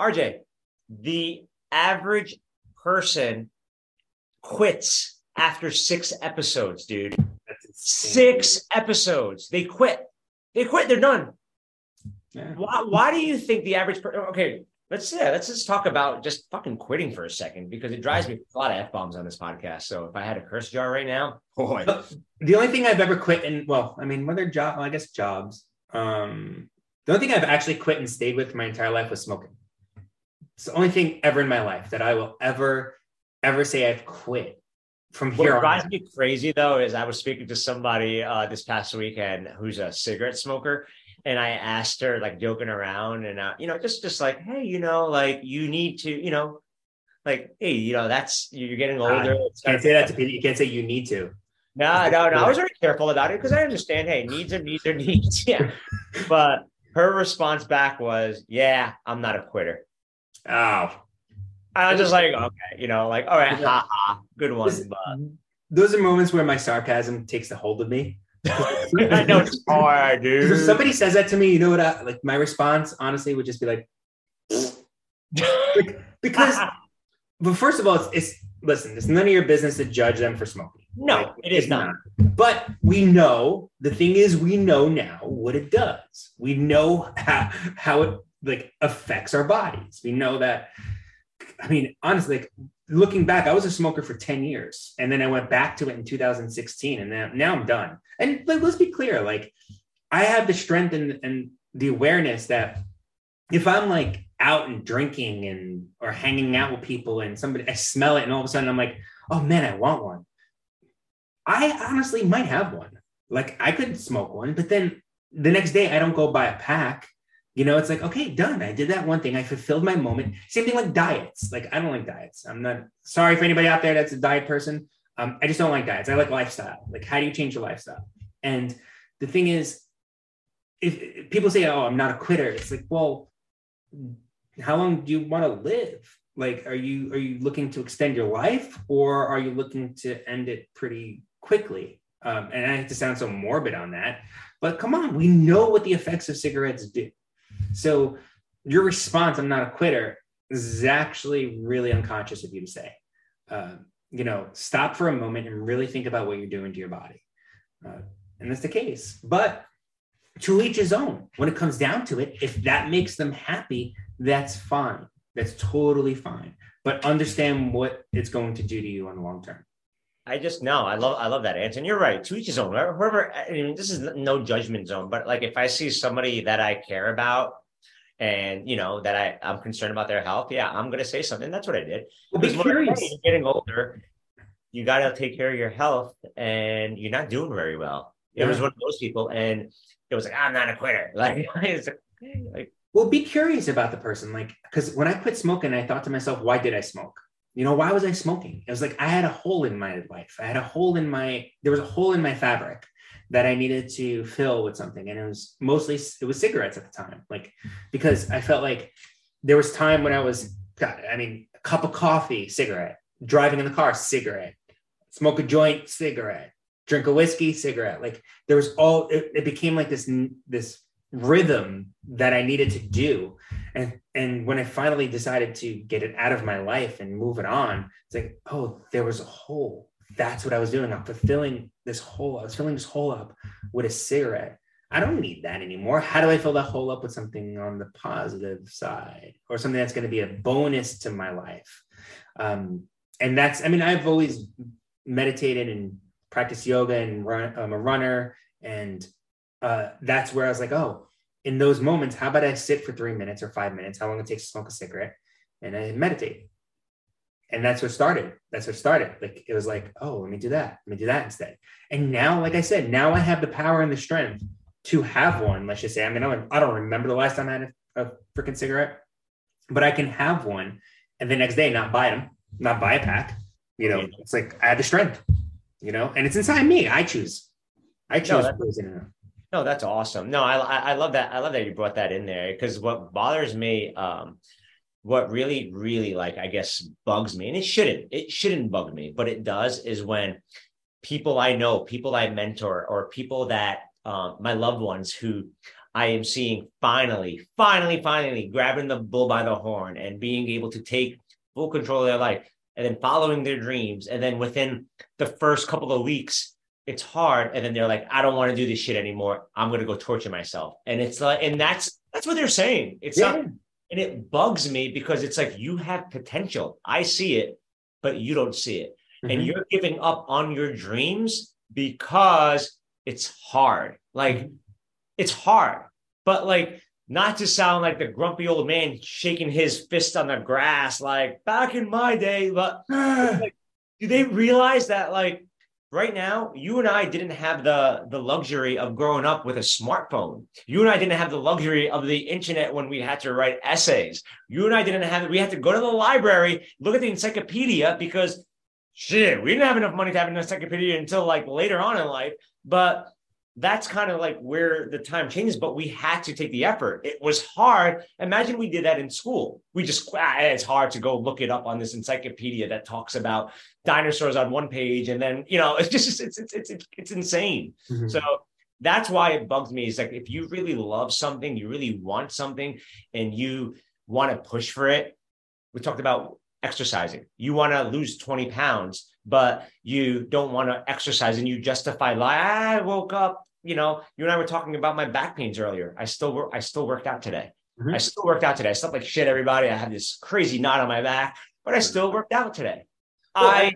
RJ the average person quits after six episodes dude. Six episodes. They quit. They quit. They're done. Yeah. why, why do you think the average person okay let's yeah, let's just talk about just fucking quitting for a second because it drives me a lot of f bombs on this podcast. So if I had a curse jar right now, boy, the only thing I've ever quit and well, I mean, whether job, well, I guess jobs. Um, the only thing I've actually quit and stayed with my entire life was smoking. It's the only thing ever in my life that I will ever, ever say I've quit. From here what drives me crazy though is I was speaking to somebody uh, this past weekend who's a cigarette smoker, and I asked her like joking around and uh, you know just just like hey you know like you need to you know like hey you know that's you're getting older. Uh, can't say that to people. You can't say you need to. No, no, no. I was very careful about it because I understand. Hey, needs are needs are needs. Yeah, but her response back was, "Yeah, I'm not a quitter." Oh, I was just like, okay, you know, like, all right, ha ha, good one. But those are moments where my sarcasm takes a hold of me. I know it's hard, dude. If somebody says that to me, you know what? I, like my response, honestly, would just be like, because, but first of all, it's, it's, listen. It's none of your business to judge them for smoking. No, like, it is not. not. But we know the thing is, we know now what it does. We know how how it like affects our bodies. We know that. I mean, honestly, like looking back, I was a smoker for 10 years. And then I went back to it in 2016. And now, now I'm done. And like, let's be clear, like I have the strength and, and the awareness that if I'm like out and drinking and or hanging out with people and somebody I smell it and all of a sudden I'm like, oh man, I want one. I honestly might have one. Like I could smoke one, but then the next day I don't go buy a pack. You know, it's like, okay, done. I did that one thing. I fulfilled my moment. Same thing with diets. Like, I don't like diets. I'm not sorry for anybody out there that's a diet person. Um, I just don't like diets. I like lifestyle. Like, how do you change your lifestyle? And the thing is, if, if people say, oh, I'm not a quitter, it's like, well, how long do you want to live? Like, are you are you looking to extend your life or are you looking to end it pretty quickly? Um, and I hate to sound so morbid on that, but come on, we know what the effects of cigarettes do. So your response, I'm not a quitter, is actually really unconscious of you to say. Uh, you know, stop for a moment and really think about what you're doing to your body. Uh, and that's the case. But to each his own. When it comes down to it, if that makes them happy, that's fine. That's totally fine. But understand what it's going to do to you on the long term. I just know I love I love that answer. And you're right. To each his own. Whoever I mean, this is no judgment zone, but like if I see somebody that I care about and you know that I, I'm concerned about their health, yeah, I'm gonna say something. That's what I did. Well, be curious. You're getting older, you gotta take care of your health and you're not doing very well. It was one of those people, and it was like, I'm not a quitter. Like, like well, be curious about the person. Like, because when I quit smoking, I thought to myself, why did I smoke? You know, why was I smoking? It was like I had a hole in my life. I had a hole in my, there was a hole in my fabric that I needed to fill with something. And it was mostly, it was cigarettes at the time. Like, because I felt like there was time when I was, God, I mean, a cup of coffee, cigarette, driving in the car, cigarette, smoke a joint, cigarette, drink a whiskey, cigarette. Like there was all, it, it became like this, this rhythm that I needed to do. And and when I finally decided to get it out of my life and move it on, it's like, oh, there was a hole. That's what I was doing. I'm fulfilling this hole. I was filling this hole up with a cigarette. I don't need that anymore. How do I fill that hole up with something on the positive side or something that's going to be a bonus to my life? Um, and that's, I mean, I've always meditated and practiced yoga and run, I'm a runner. And uh, that's where I was like, oh, in those moments, how about I sit for three minutes or five minutes, how long it takes to smoke a cigarette, and I meditate. And that's what started. That's what started. Like it was like, oh, let me do that. Let me do that instead. And now, like I said, now I have the power and the strength to have one. Let's just say, I mean, I don't remember the last time I had a, a freaking cigarette, but I can have one, and the next day not buy them, not buy a pack. You know, it's like I have the strength. You know, and it's inside me. I choose. I choose. No, no, that's awesome. No, I I love that. I love that you brought that in there because what bothers me, um, what really really like I guess bugs me, and it shouldn't it shouldn't bug me, but it does is when people I know, people I mentor, or people that um, my loved ones who I am seeing finally, finally, finally grabbing the bull by the horn and being able to take full control of their life and then following their dreams. And then within the first couple of weeks, it's hard and then they're like i don't want to do this shit anymore i'm going to go torture myself and it's like and that's that's what they're saying it's yeah. not and it bugs me because it's like you have potential i see it but you don't see it mm-hmm. and you're giving up on your dreams because it's hard like mm-hmm. it's hard but like not to sound like the grumpy old man shaking his fist on the grass like back in my day but like, do they realize that like right now you and i didn't have the the luxury of growing up with a smartphone. You and i didn't have the luxury of the internet when we had to write essays. You and i didn't have we had to go to the library look at the encyclopedia because shit we didn't have enough money to have an encyclopedia until like later on in life. But that's kind of like where the time changes, but we had to take the effort. It was hard. Imagine we did that in school. We just, ah, it's hard to go look it up on this encyclopedia that talks about dinosaurs on one page. And then, you know, it's just, it's, it's, it's, it's insane. Mm-hmm. So that's why it bugs me. Is like, if you really love something, you really want something and you want to push for it. We talked about exercising. You want to lose 20 pounds, but you don't want to exercise and you justify like I woke up, you know, you and I were talking about my back pains earlier. I still work, I still worked out today. Mm-hmm. I still worked out today. I slept like shit, everybody. I had this crazy knot on my back, but I still worked out today. Well, I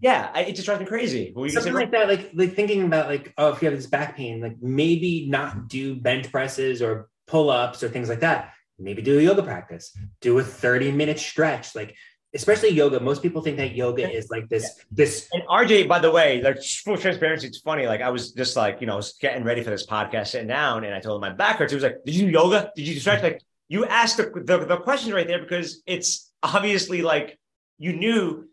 yeah, I, it just drives me crazy. Something like that, like like thinking about like, oh, if you have this back pain, like maybe not do bench presses or pull ups or things like that. Maybe do a yoga practice. Do a thirty minute stretch. Like especially yoga most people think that yoga is like this yeah. this and rj by the way like full transparency it's funny like i was just like you know getting ready for this podcast sitting down and i told him my back hurts he was like did you do yoga? Did you stretch? Like you asked the, the, the question right there because it's obviously like you knew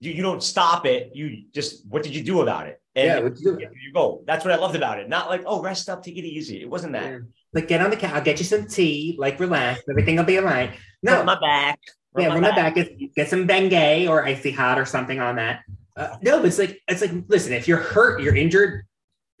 you, you don't stop it you just what did you do about it? And yeah, what you, you go. That's what i loved about it. Not like oh rest up take it easy. It wasn't that. Yeah. like get on the couch i'll get you some tea like relax everything will be all right. No. my back yeah, run my back. Get, get some Bengay or icy hot or something on that. Uh, no, but it's like it's like listen, if you're hurt, you're injured.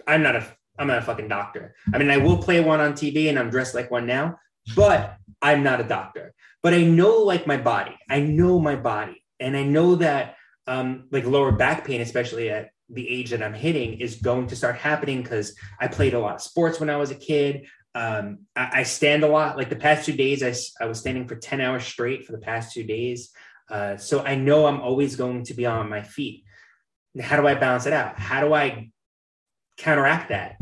I'm not a I'm not a fucking doctor. I mean, I will play one on TV and I'm dressed like one now, but I'm not a doctor. But I know like my body. I know my body, and I know that um, like lower back pain, especially at the age that I'm hitting, is going to start happening because I played a lot of sports when I was a kid um, I, I, stand a lot. Like the past two days, I, I was standing for 10 hours straight for the past two days. Uh, so I know I'm always going to be on my feet. how do I balance it out? How do I counteract that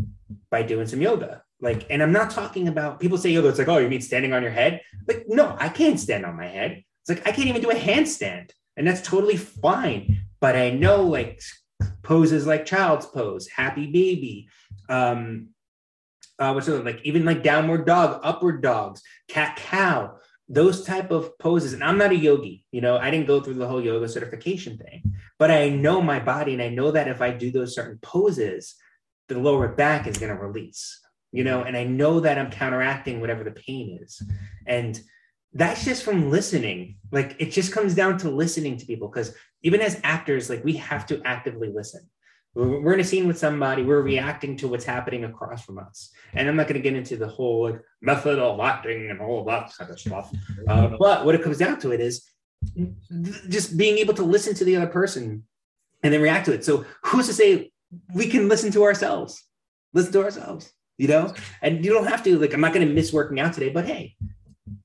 by doing some yoga? Like, and I'm not talking about people say yoga, it's like, oh, you mean standing on your head? Like, no, I can't stand on my head. It's like I can't even do a handstand, and that's totally fine. But I know like poses like child's pose, happy baby, um, uh, what's it like even like downward dog, upward dogs, cat cow, those type of poses. And I'm not a yogi, you know, I didn't go through the whole yoga certification thing, but I know my body, and I know that if I do those certain poses, the lower back is going to release you know, and I know that I'm counteracting whatever the pain is. And that's just from listening. Like it just comes down to listening to people because even as actors, like we have to actively listen. We're in a scene with somebody, we're reacting to what's happening across from us. And I'm not going to get into the whole like method of acting and all of that kind of stuff. Uh, but what it comes down to it is just being able to listen to the other person and then react to it. So who's to say we can listen to ourselves? Listen to ourselves you know? And you don't have to, like, I'm not going to miss working out today, but hey,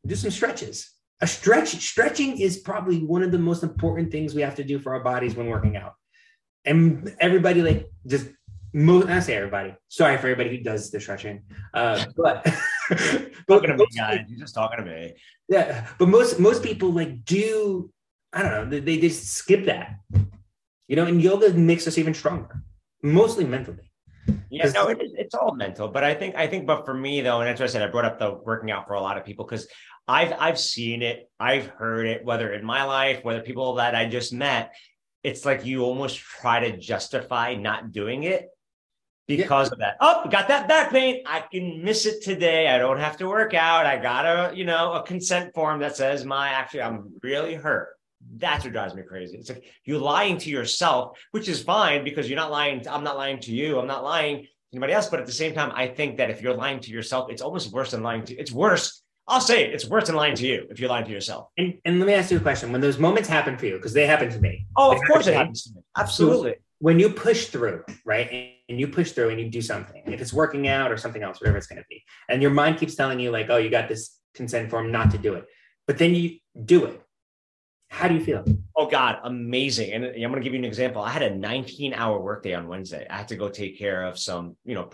do some stretches. A stretch, stretching is probably one of the most important things we have to do for our bodies when working out. And everybody, like, just most, I say everybody. Sorry for everybody who does the stretching, uh, but talking to me, guys. You're just talking to me. Yeah, but most most people like do. I don't know. They, they just skip that, you know. And yoga makes us even stronger, mostly mentally. Yeah, no, it, it's all mental, but I think I think, but for me though, and that's what I said, I brought up the working out for a lot of people because I've I've seen it, I've heard it, whether in my life, whether people that I just met, it's like you almost try to justify not doing it because yeah. of that. Oh, got that back pain. I can miss it today. I don't have to work out. I got a, you know, a consent form that says my actually I'm really hurt. That's what drives me crazy. It's like you're lying to yourself, which is fine because you're not lying. To, I'm not lying to you. I'm not lying to anybody else. But at the same time, I think that if you're lying to yourself, it's almost worse than lying to. It's worse. I'll say it. It's worse than lying to you if you're lying to yourself. And, and let me ask you a question: When those moments happen for you, because they happen to me. Oh, of course it happens to me. Absolutely. When you push through, right, and you push through and you do something, if it's working out or something else, whatever it's going to be, and your mind keeps telling you like, "Oh, you got this consent form not to do it," but then you do it how do you feel? Oh God, amazing! And I'm going to give you an example. I had a 19 hour workday on Wednesday. I had to go take care of some, you know,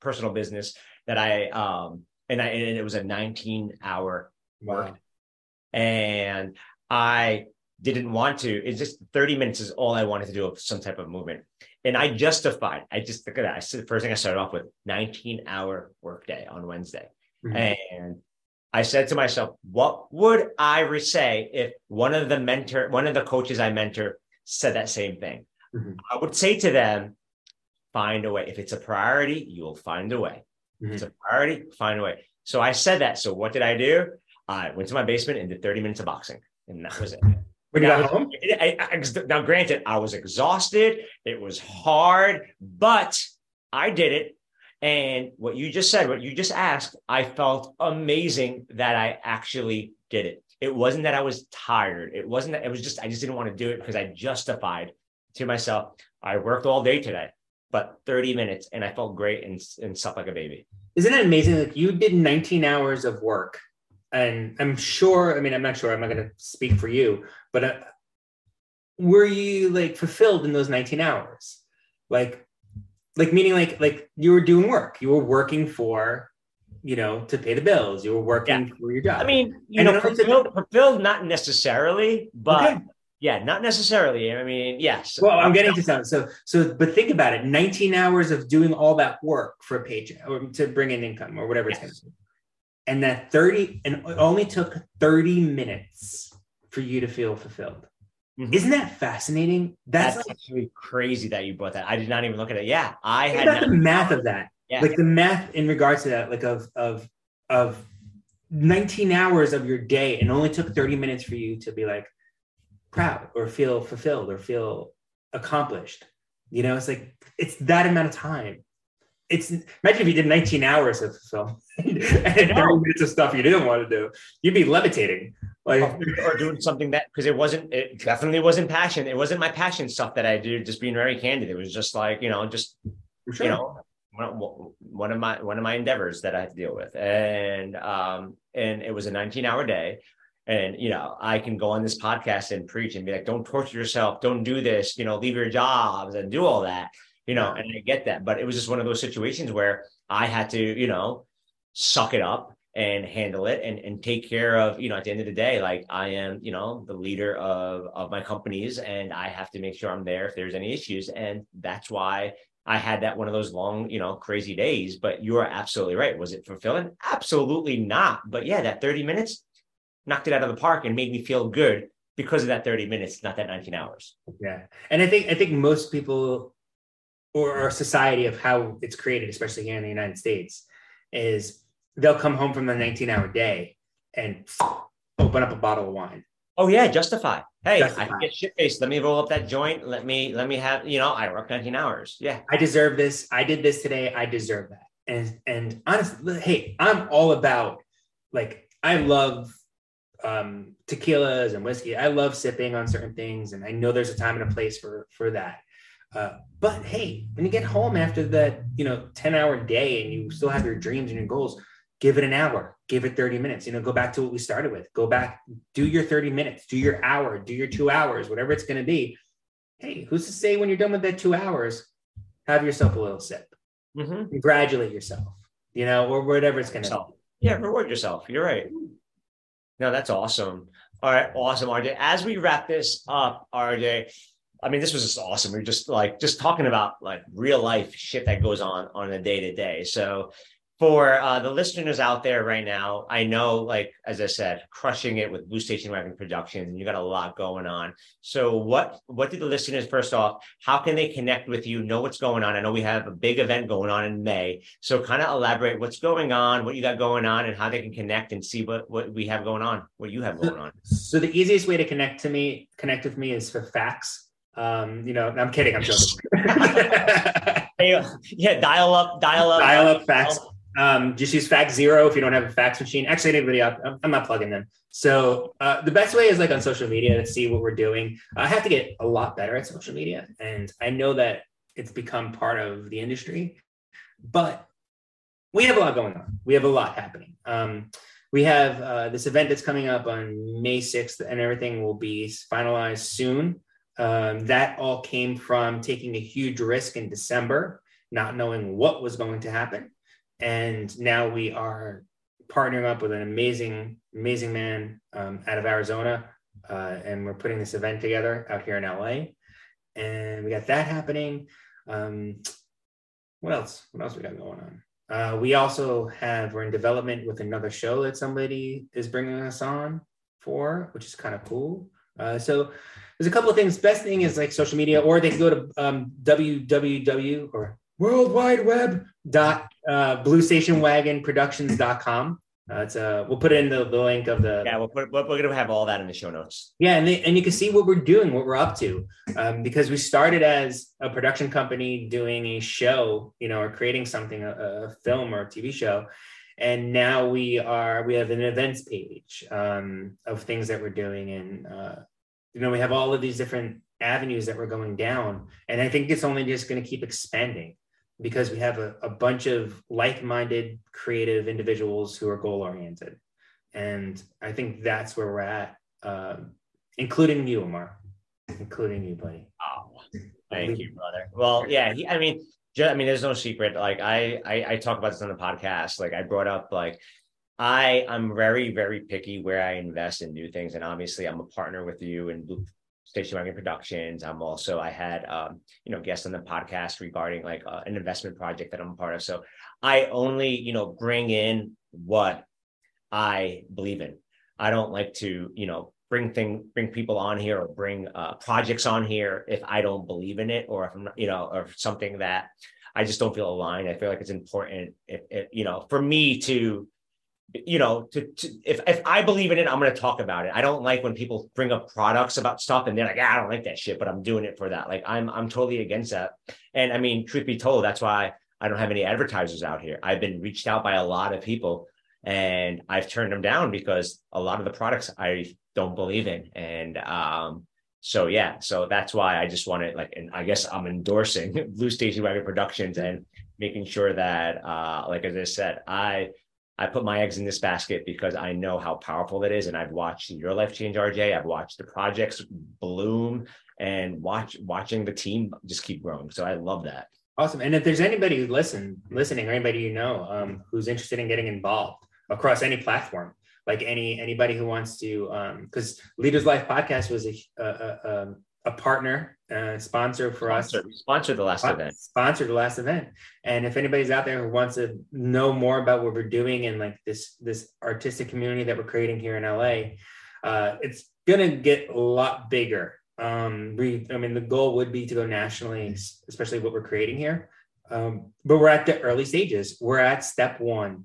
personal business that I um and I and it was a 19 hour wow. work, and I didn't want to. It's just 30 minutes is all I wanted to do of some type of movement. And I justified. I just look at that. I said the first thing I started off with 19 hour workday on Wednesday, mm-hmm. and I said to myself, what would I say if one of the mentor, one of the coaches I mentor said that same thing? Mm-hmm. I would say to them, find a way. If it's a priority, you'll find a way. Mm-hmm. It's a priority, find a way. So I said that. So what did I do? I went to my basement and did 30 minutes of boxing. And that was it. When you got home? I, I, now, granted, I was exhausted. It was hard, but I did it and what you just said, what you just asked, I felt amazing that I actually did it. It wasn't that I was tired. It wasn't that it was just, I just didn't want to do it because I justified to myself, I worked all day today, but 30 minutes and I felt great and, and slept like a baby. Isn't it amazing? Like you did 19 hours of work and I'm sure, I mean, I'm not sure, I'm not going to speak for you, but uh, were you like fulfilled in those 19 hours? Like, like meaning like like you were doing work you were working for you know to pay the bills you were working yeah. for your job i mean you and know fulfilled, fulfilled not necessarily but okay. Yeah not necessarily i mean yes well i'm getting to something so so but think about it 19 hours of doing all that work for a paycheck or to bring in income or whatever yes. it's going to be and that 30 and it only took 30 minutes for you to feel fulfilled Mm-hmm. Isn't that fascinating? That's, That's like, actually crazy that you brought that. I did not even look at it. Yeah, I had not, the math of that. Yeah. Like the math in regards to that, like of of of 19 hours of your day, and only took 30 minutes for you to be like proud or feel fulfilled or feel accomplished. You know, it's like it's that amount of time. It's imagine if you did 19 hours of film and 30 minutes of stuff you didn't want to do, you'd be levitating. Like or doing something that because it wasn't it definitely wasn't passion. It wasn't my passion stuff that i did just being very candid. It was just like you know just sure. you know one of my one of my endeavors that i had to deal with. And um and it was a 19 hour day And you know, I can go on this podcast and preach and be like, "Don't torture yourself. Don't do this. You know, leave your jobs and do all that." You know, and I get that, but it was just one of those situations where I had to, you know, suck it up and handle it and, and take care of you know at the end of the day like i am you know the leader of of my companies and i have to make sure i'm there if there's any issues and that's why i had that one of those long you know crazy days but you are absolutely right was it fulfilling absolutely not but yeah that 30 minutes knocked it out of the park and made me feel good because of that 30 minutes not that 19 hours yeah and i think i think most people or our society of how it's created especially here in the united states is they'll come home from the 19 hour day and open up a bottle of wine. Oh yeah, justify. Hey, justify. I can get shit faced. Let me roll up that joint. Let me let me have you know I work 19 hours. Yeah, I deserve this. I did this today. I deserve that. And and honestly, hey, I'm all about like I love um, tequilas and whiskey. I love sipping on certain things, and I know there's a time and a place for for that. Uh, but hey, when you get home after that, you know, 10 hour day and you still have your dreams and your goals, give it an hour, give it 30 minutes. You know, go back to what we started with. Go back, do your 30 minutes, do your hour, do your two hours, whatever it's going to be. Hey, who's to say when you're done with that two hours, have yourself a little sip, mm-hmm. congratulate yourself, you know, or whatever it's going to be. Yeah, reward yourself. You're right. No, that's awesome. All right, awesome, RJ. As we wrap this up, RJ, I mean, this was just awesome. We are just like just talking about like real life shit that goes on on a day to day. So for uh, the listeners out there right now, I know, like as I said, crushing it with Blue Station Wagon Productions, and you got a lot going on. So, what what do the listeners first off? How can they connect with you? Know what's going on? I know we have a big event going on in May, so kind of elaborate what's going on, what you got going on, and how they can connect and see what what we have going on, what you have going on. So, the easiest way to connect to me, connect with me, is for fax. Um, you know, I'm kidding. I'm joking. yeah, dial up, dial up, dial up, fax. Um, just use FaxZero if you don't have a fax machine. Actually, anybody I'm not plugging them. So uh, the best way is like on social media to see what we're doing. I have to get a lot better at social media, and I know that it's become part of the industry, but we have a lot going on. We have a lot happening. Um, we have uh, this event that's coming up on May 6th, and everything will be finalized soon. Um, that all came from taking a huge risk in December, not knowing what was going to happen and now we are partnering up with an amazing, amazing man um, out of Arizona, uh, and we're putting this event together out here in LA. And we got that happening. Um, what else? What else we got going on? Uh, we also have we're in development with another show that somebody is bringing us on for, which is kind of cool. Uh, so there's a couple of things. Best thing is like social media, or they can go to um, www or World Wide Web dot uh, bluestationwagonproductions.com. Uh, it's uh, we'll put it in the, the link of the yeah. We'll put, we're going to have all that in the show notes. Yeah, and they, and you can see what we're doing, what we're up to, um, because we started as a production company doing a show, you know, or creating something, a, a film or a TV show, and now we are we have an events page um, of things that we're doing, and uh, you know, we have all of these different avenues that we're going down, and I think it's only just going to keep expanding because we have a, a bunch of like-minded creative individuals who are goal-oriented. And i think that's where we're at um, including you Amar, including you buddy. Oh thank you brother. Well yeah he, i mean just, i mean there's no secret. Like I, I i talk about this on the podcast. Like i brought up like I I'm very very picky where I invest in new things, and obviously I'm a partner with you and Station Wagon Productions. I'm also I had um, you know guests on the podcast regarding like uh, an investment project that I'm a part of. So I only you know bring in what I believe in. I don't like to you know bring thing bring people on here or bring uh, projects on here if I don't believe in it or if I'm not, you know or something that I just don't feel aligned. I feel like it's important if, if you know for me to you know, to, to, if if I believe in it, I'm going to talk about it. I don't like when people bring up products about stuff and they're like, ah, I don't like that shit, but I'm doing it for that. Like I'm I'm totally against that. And I mean, truth be told, that's why I don't have any advertisers out here. I've been reached out by a lot of people and I've turned them down because a lot of the products I don't believe in. And um, so yeah, so that's why I just want to like, and I guess I'm endorsing Blue Station Wagon Productions and making sure that, uh, like as I said, I I put my eggs in this basket because I know how powerful that is. And I've watched your life change, RJ. I've watched the projects bloom and watch watching the team just keep growing. So I love that. Awesome. And if there's anybody who listen, listening, or anybody you know um, who's interested in getting involved across any platform, like any anybody who wants to, because um, Leaders Life Podcast was a, a, a, um, a partner uh, sponsor for sponsor, us. Sponsor the last event. Sponsor the last event. And if anybody's out there who wants to know more about what we're doing and like this this artistic community that we're creating here in LA, uh, it's gonna get a lot bigger. Um, we, I mean, the goal would be to go nationally, especially what we're creating here. Um, but we're at the early stages. We're at step one,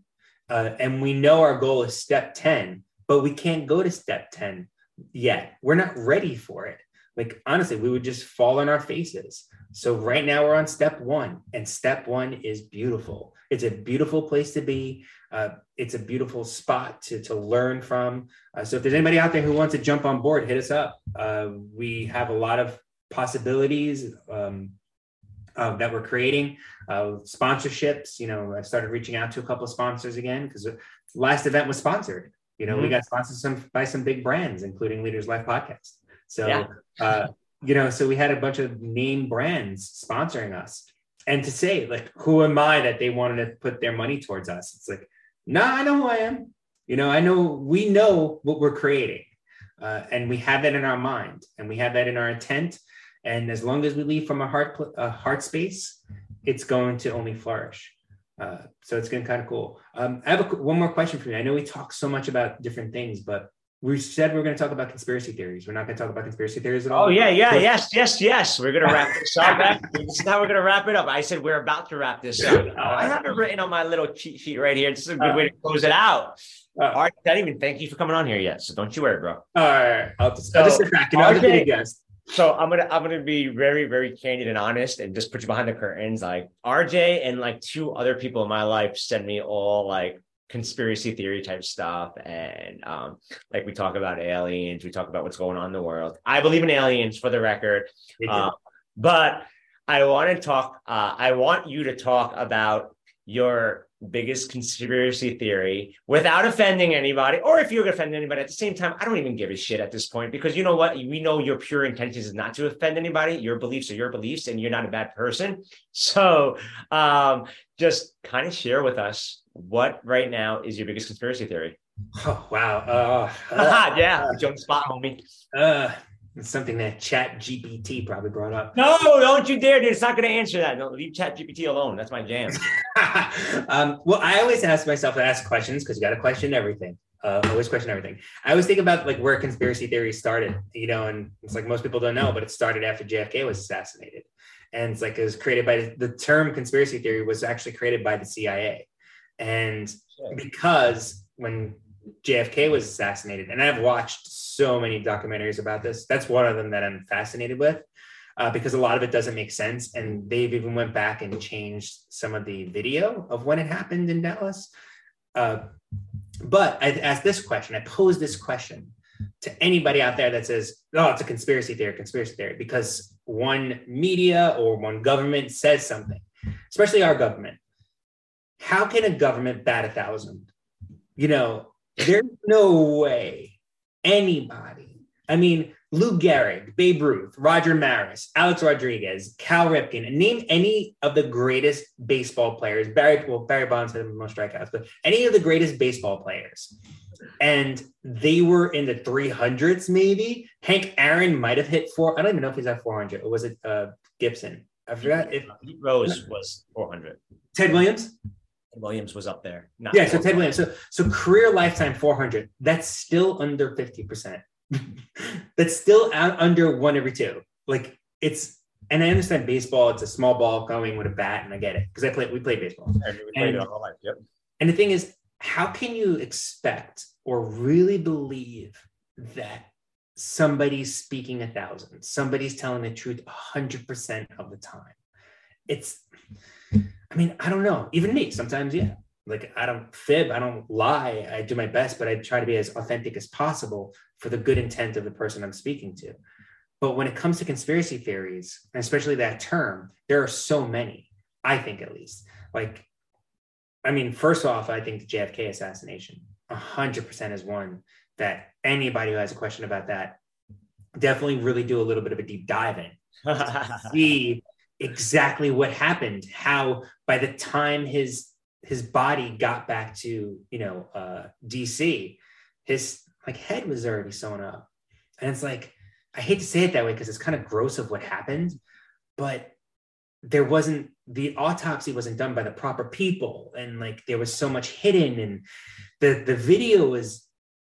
uh, and we know our goal is step ten, but we can't go to step ten yet. We're not ready for it like honestly we would just fall on our faces. So right now we're on step one and step one is beautiful. It's a beautiful place to be. Uh, it's a beautiful spot to, to learn from. Uh, so if there's anybody out there who wants to jump on board hit us up. Uh, we have a lot of possibilities um, uh, that we're creating uh, sponsorships. You know i started reaching out to a couple of sponsors again because last event was sponsored. You know mm-hmm. we got sponsored some by some big brands including leaders life podcast so, yeah. uh, you know, so we had a bunch of name brands sponsoring us. And to say, like, who am I that they wanted to put their money towards us? It's like, nah, I know who I am. You know, I know we know what we're creating. Uh, and we have that in our mind and we have that in our intent. And as long as we leave from a heart, a heart space, it's going to only flourish. Uh, so it's getting kind of cool. Um, I have a, one more question for you. I know we talk so much about different things, but we said we are going to talk about conspiracy theories. We're not going to talk about conspiracy theories at all. Oh yeah, yeah, but- yes, yes, yes. We're going to wrap this up. this is how we're going to wrap it up. I said we're about to wrap this up. I have it written on my little cheat sheet right here. This is a good uh, way to close it out. Uh, I didn't even thank you for coming on here yet, so don't you worry, bro. All right, I'll just, so, I'll just sit back. Know, RJ, guest. So I'm gonna I'm gonna be very very candid and honest and just put you behind the curtains. Like RJ and like two other people in my life send me all like conspiracy theory type stuff and um, like we talk about aliens we talk about what's going on in the world. I believe in aliens for the record. Uh, but i want to talk uh, i want you to talk about your biggest conspiracy theory without offending anybody or if you're offend anybody at the same time i don't even give a shit at this point because you know what we know your pure intentions is not to offend anybody your beliefs are your beliefs and you're not a bad person so um, just kind of share with us what right now is your biggest conspiracy theory? Oh wow! Uh, uh, yeah, uh, Jones spot, homie. Uh, it's something that Chat GPT probably brought up. No, don't you dare, dude! It's not going to answer that. No, leave Chat GPT alone. That's my jam. um, well, I always ask myself to ask questions because you got to question everything. Uh, always question everything. I always think about like where conspiracy theories started, you know, and it's like most people don't know, but it started after JFK was assassinated, and it's like it was created by the term conspiracy theory was actually created by the CIA and because when JFK was assassinated, and I've watched so many documentaries about this, that's one of them that I'm fascinated with. Uh, because a lot of it doesn't make sense, and they've even went back and changed some of the video of when it happened in Dallas. Uh, but I asked this question. I posed this question to anybody out there that says, "Oh, it's a conspiracy theory, conspiracy theory," because one media or one government says something, especially our government how can a government bat a thousand? You know, there's no way anybody. I mean, Lou Gehrig, Babe Ruth, Roger Maris, Alex Rodriguez, Cal Ripken, and name any of the greatest baseball players. Barry, well, Barry Bonds had the most strikeouts, but any of the greatest baseball players. And they were in the 300s, maybe. Hank Aaron might have hit four. I don't even know if he's at 400. Or was it uh, Gibson? I forgot. If, Rose was 400. Ted Williams? Williams was up there. yeah, so Ted Williams. So so career lifetime 400. That's still under 50%. that's still out under one every two. Like it's and I understand baseball, it's a small ball going with a bat, and I get it because I play we play baseball. And, and, yep. and the thing is, how can you expect or really believe that somebody's speaking a thousand, somebody's telling the truth a hundred percent of the time? It's I mean, I don't know. Even me, sometimes, yeah. Like I don't fib, I don't lie. I do my best, but I try to be as authentic as possible for the good intent of the person I'm speaking to. But when it comes to conspiracy theories, and especially that term, there are so many, I think at least. Like I mean, first off, I think the JFK assassination 100% is one that anybody who has a question about that definitely really do a little bit of a deep dive in. see exactly what happened, how by the time his his body got back to you know uh, DC, his like head was already sewn up, and it's like I hate to say it that way because it's kind of gross of what happened, but there wasn't the autopsy wasn't done by the proper people. And like there was so much hidden and the the video was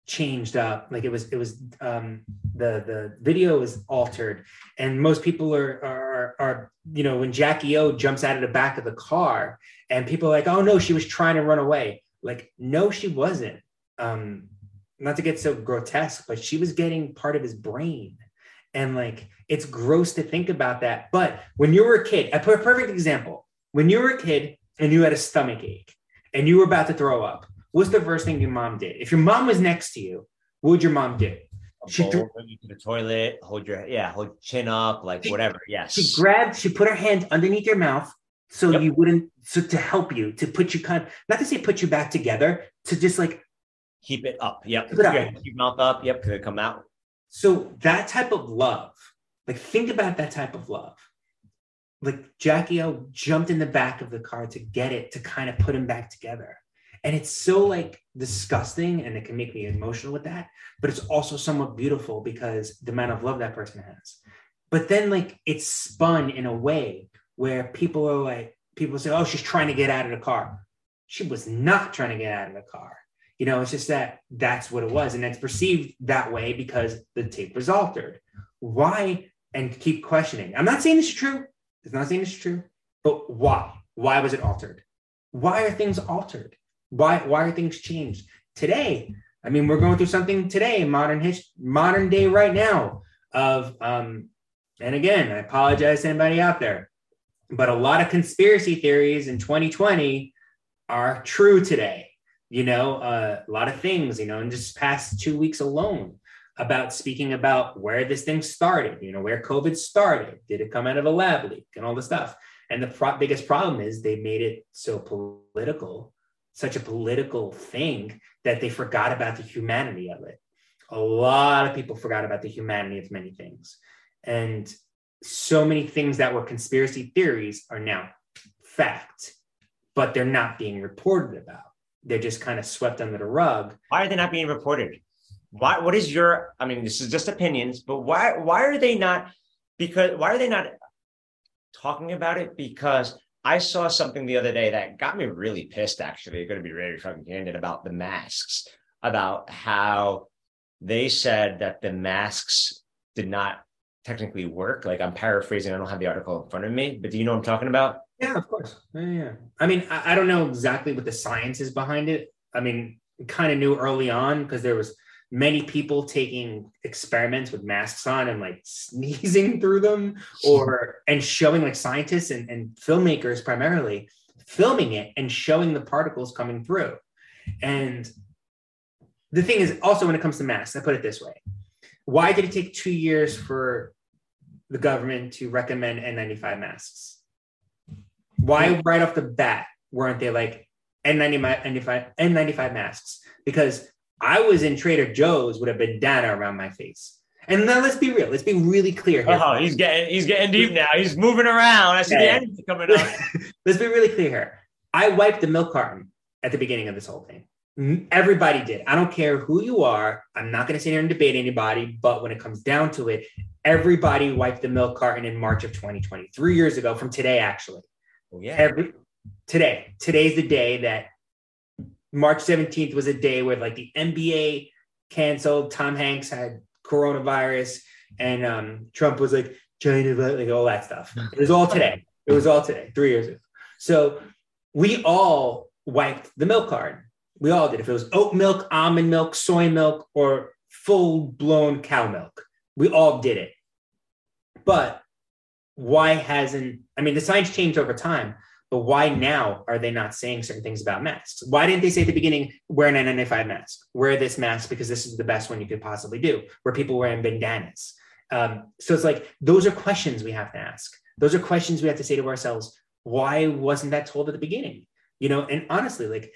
changed up. Like it was it was um the the video was altered. And most people are are are you know when jackie o jumps out of the back of the car and people are like oh no she was trying to run away like no she wasn't um not to get so grotesque but she was getting part of his brain and like it's gross to think about that. But when you were a kid, I put a perfect example. When you were a kid and you had a stomach ache and you were about to throw up, what's the first thing your mom did? If your mom was next to you, what would your mom do? She threw you to the toilet, hold your yeah, hold chin up, like she, whatever. Yes. She grabbed, she put her hand underneath your mouth so yep. you wouldn't so to help you, to put you kind of not to say put you back together, to just like keep it up. Yep. Keep, it up. keep mouth up. Yep. Could it come out? So that type of love, like think about that type of love. Like Jackie O jumped in the back of the car to get it to kind of put him back together. And it's so like disgusting and it can make me emotional with that, but it's also somewhat beautiful because the amount of love that person has. But then like it's spun in a way where people are like, people say, oh, she's trying to get out of the car. She was not trying to get out of the car. You know, it's just that that's what it was. And it's perceived that way because the tape was altered. Why? And keep questioning. I'm not saying is true. It's not saying is true, but why? Why was it altered? Why are things altered? Why, why are things changed? Today, I mean, we're going through something today, modern history, modern day right now of um, and again, I apologize to anybody out there, but a lot of conspiracy theories in 2020 are true today you know, uh, a lot of things, you know, in just past two weeks alone about speaking about where this thing started, you know, where COVID started. Did it come out of a lab leak and all the stuff? And the pro- biggest problem is they made it so political, such a political thing that they forgot about the humanity of it. A lot of people forgot about the humanity of many things. And so many things that were conspiracy theories are now fact, but they're not being reported about they're just kind of swept under the rug. Why are they not being reported? Why? What is your? I mean, this is just opinions, but why? Why are they not? Because why are they not talking about it? Because I saw something the other day that got me really pissed. Actually, going to be really fucking candid about the masks. About how they said that the masks did not technically work. Like I'm paraphrasing. I don't have the article in front of me, but do you know what I'm talking about? Yeah, of course. Yeah, yeah. I mean, I, I don't know exactly what the science is behind it. I mean, kind of knew early on because there was many people taking experiments with masks on and like sneezing through them or and showing like scientists and, and filmmakers primarily filming it and showing the particles coming through. And the thing is also when it comes to masks, I put it this way. Why did it take two years for the government to recommend N95 masks? Why right off the bat weren't they like N95 N95 masks? Because I was in Trader Joe's with a bandana around my face. And now let's be real. Let's be really clear here. Oh, he's getting he's getting deep now. He's moving around. I see yeah. the energy coming up. let's be really clear here. I wiped the milk carton at the beginning of this whole thing. Everybody did. I don't care who you are. I'm not going to sit here and debate anybody, but when it comes down to it, everybody wiped the milk carton in March of 2020, three years ago from today, actually. Well, yeah. Every today, today's the day that March 17th was a day where like the NBA canceled. Tom Hanks had coronavirus, and um, Trump was like China, like all that stuff. It was all today. It was all today, three years ago. So we all wiped the milk card. We all did. If it was oat milk, almond milk, soy milk, or full blown cow milk, we all did it. But why hasn't i mean the science changed over time but why now are they not saying certain things about masks why didn't they say at the beginning wear an n95 mask wear this mask because this is the best one you could possibly do where people wearing bandanas um, so it's like those are questions we have to ask those are questions we have to say to ourselves why wasn't that told at the beginning you know, and honestly, like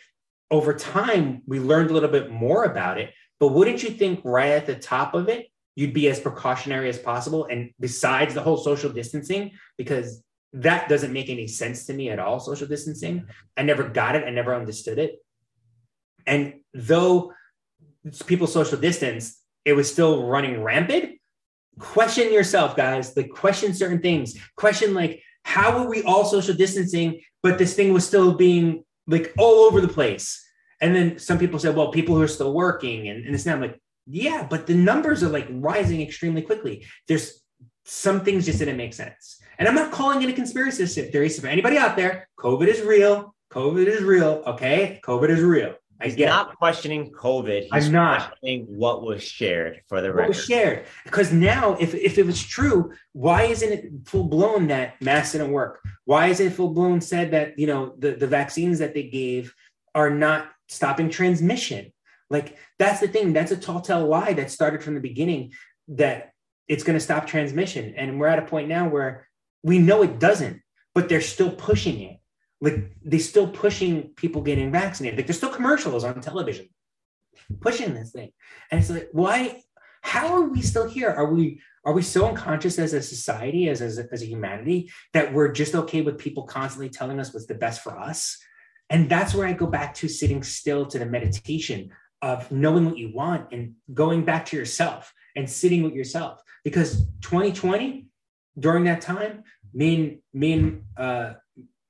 over time, we learned a little bit more about it. But wouldn't you think right at the top of it, you'd be as precautionary as possible? And besides the whole social distancing, because that doesn't make any sense to me at all, social distancing. I never got it, I never understood it. And though people social distance, it was still running rampant. Question yourself, guys. Like, question certain things. Question, like, how were we all social distancing, but this thing was still being like all over the place? And then some people said, well, people who are still working and, and it's not like, yeah, but the numbers are like rising extremely quickly. There's some things just didn't make sense. And I'm not calling it a conspiracy theory. So for anybody out there, COVID is real. COVID is real. Okay. COVID is real. I He's not questioning COVID. He's I'm not questioning what was shared for the what record. was shared because now, if if it was true, why isn't it full blown that masks didn't work? Why isn't it full blown said that you know the the vaccines that they gave are not stopping transmission? Like that's the thing. That's a tall tale lie that started from the beginning that it's going to stop transmission, and we're at a point now where we know it doesn't, but they're still pushing it like they're still pushing people getting vaccinated. Like there's still commercials on television pushing this thing. And it's like, why? How are we still here? Are we are we so unconscious as a society, as, as, as a humanity, that we're just okay with people constantly telling us what's the best for us? And that's where I go back to sitting still to the meditation of knowing what you want and going back to yourself and sitting with yourself. Because 2020, during that time, me and me and uh,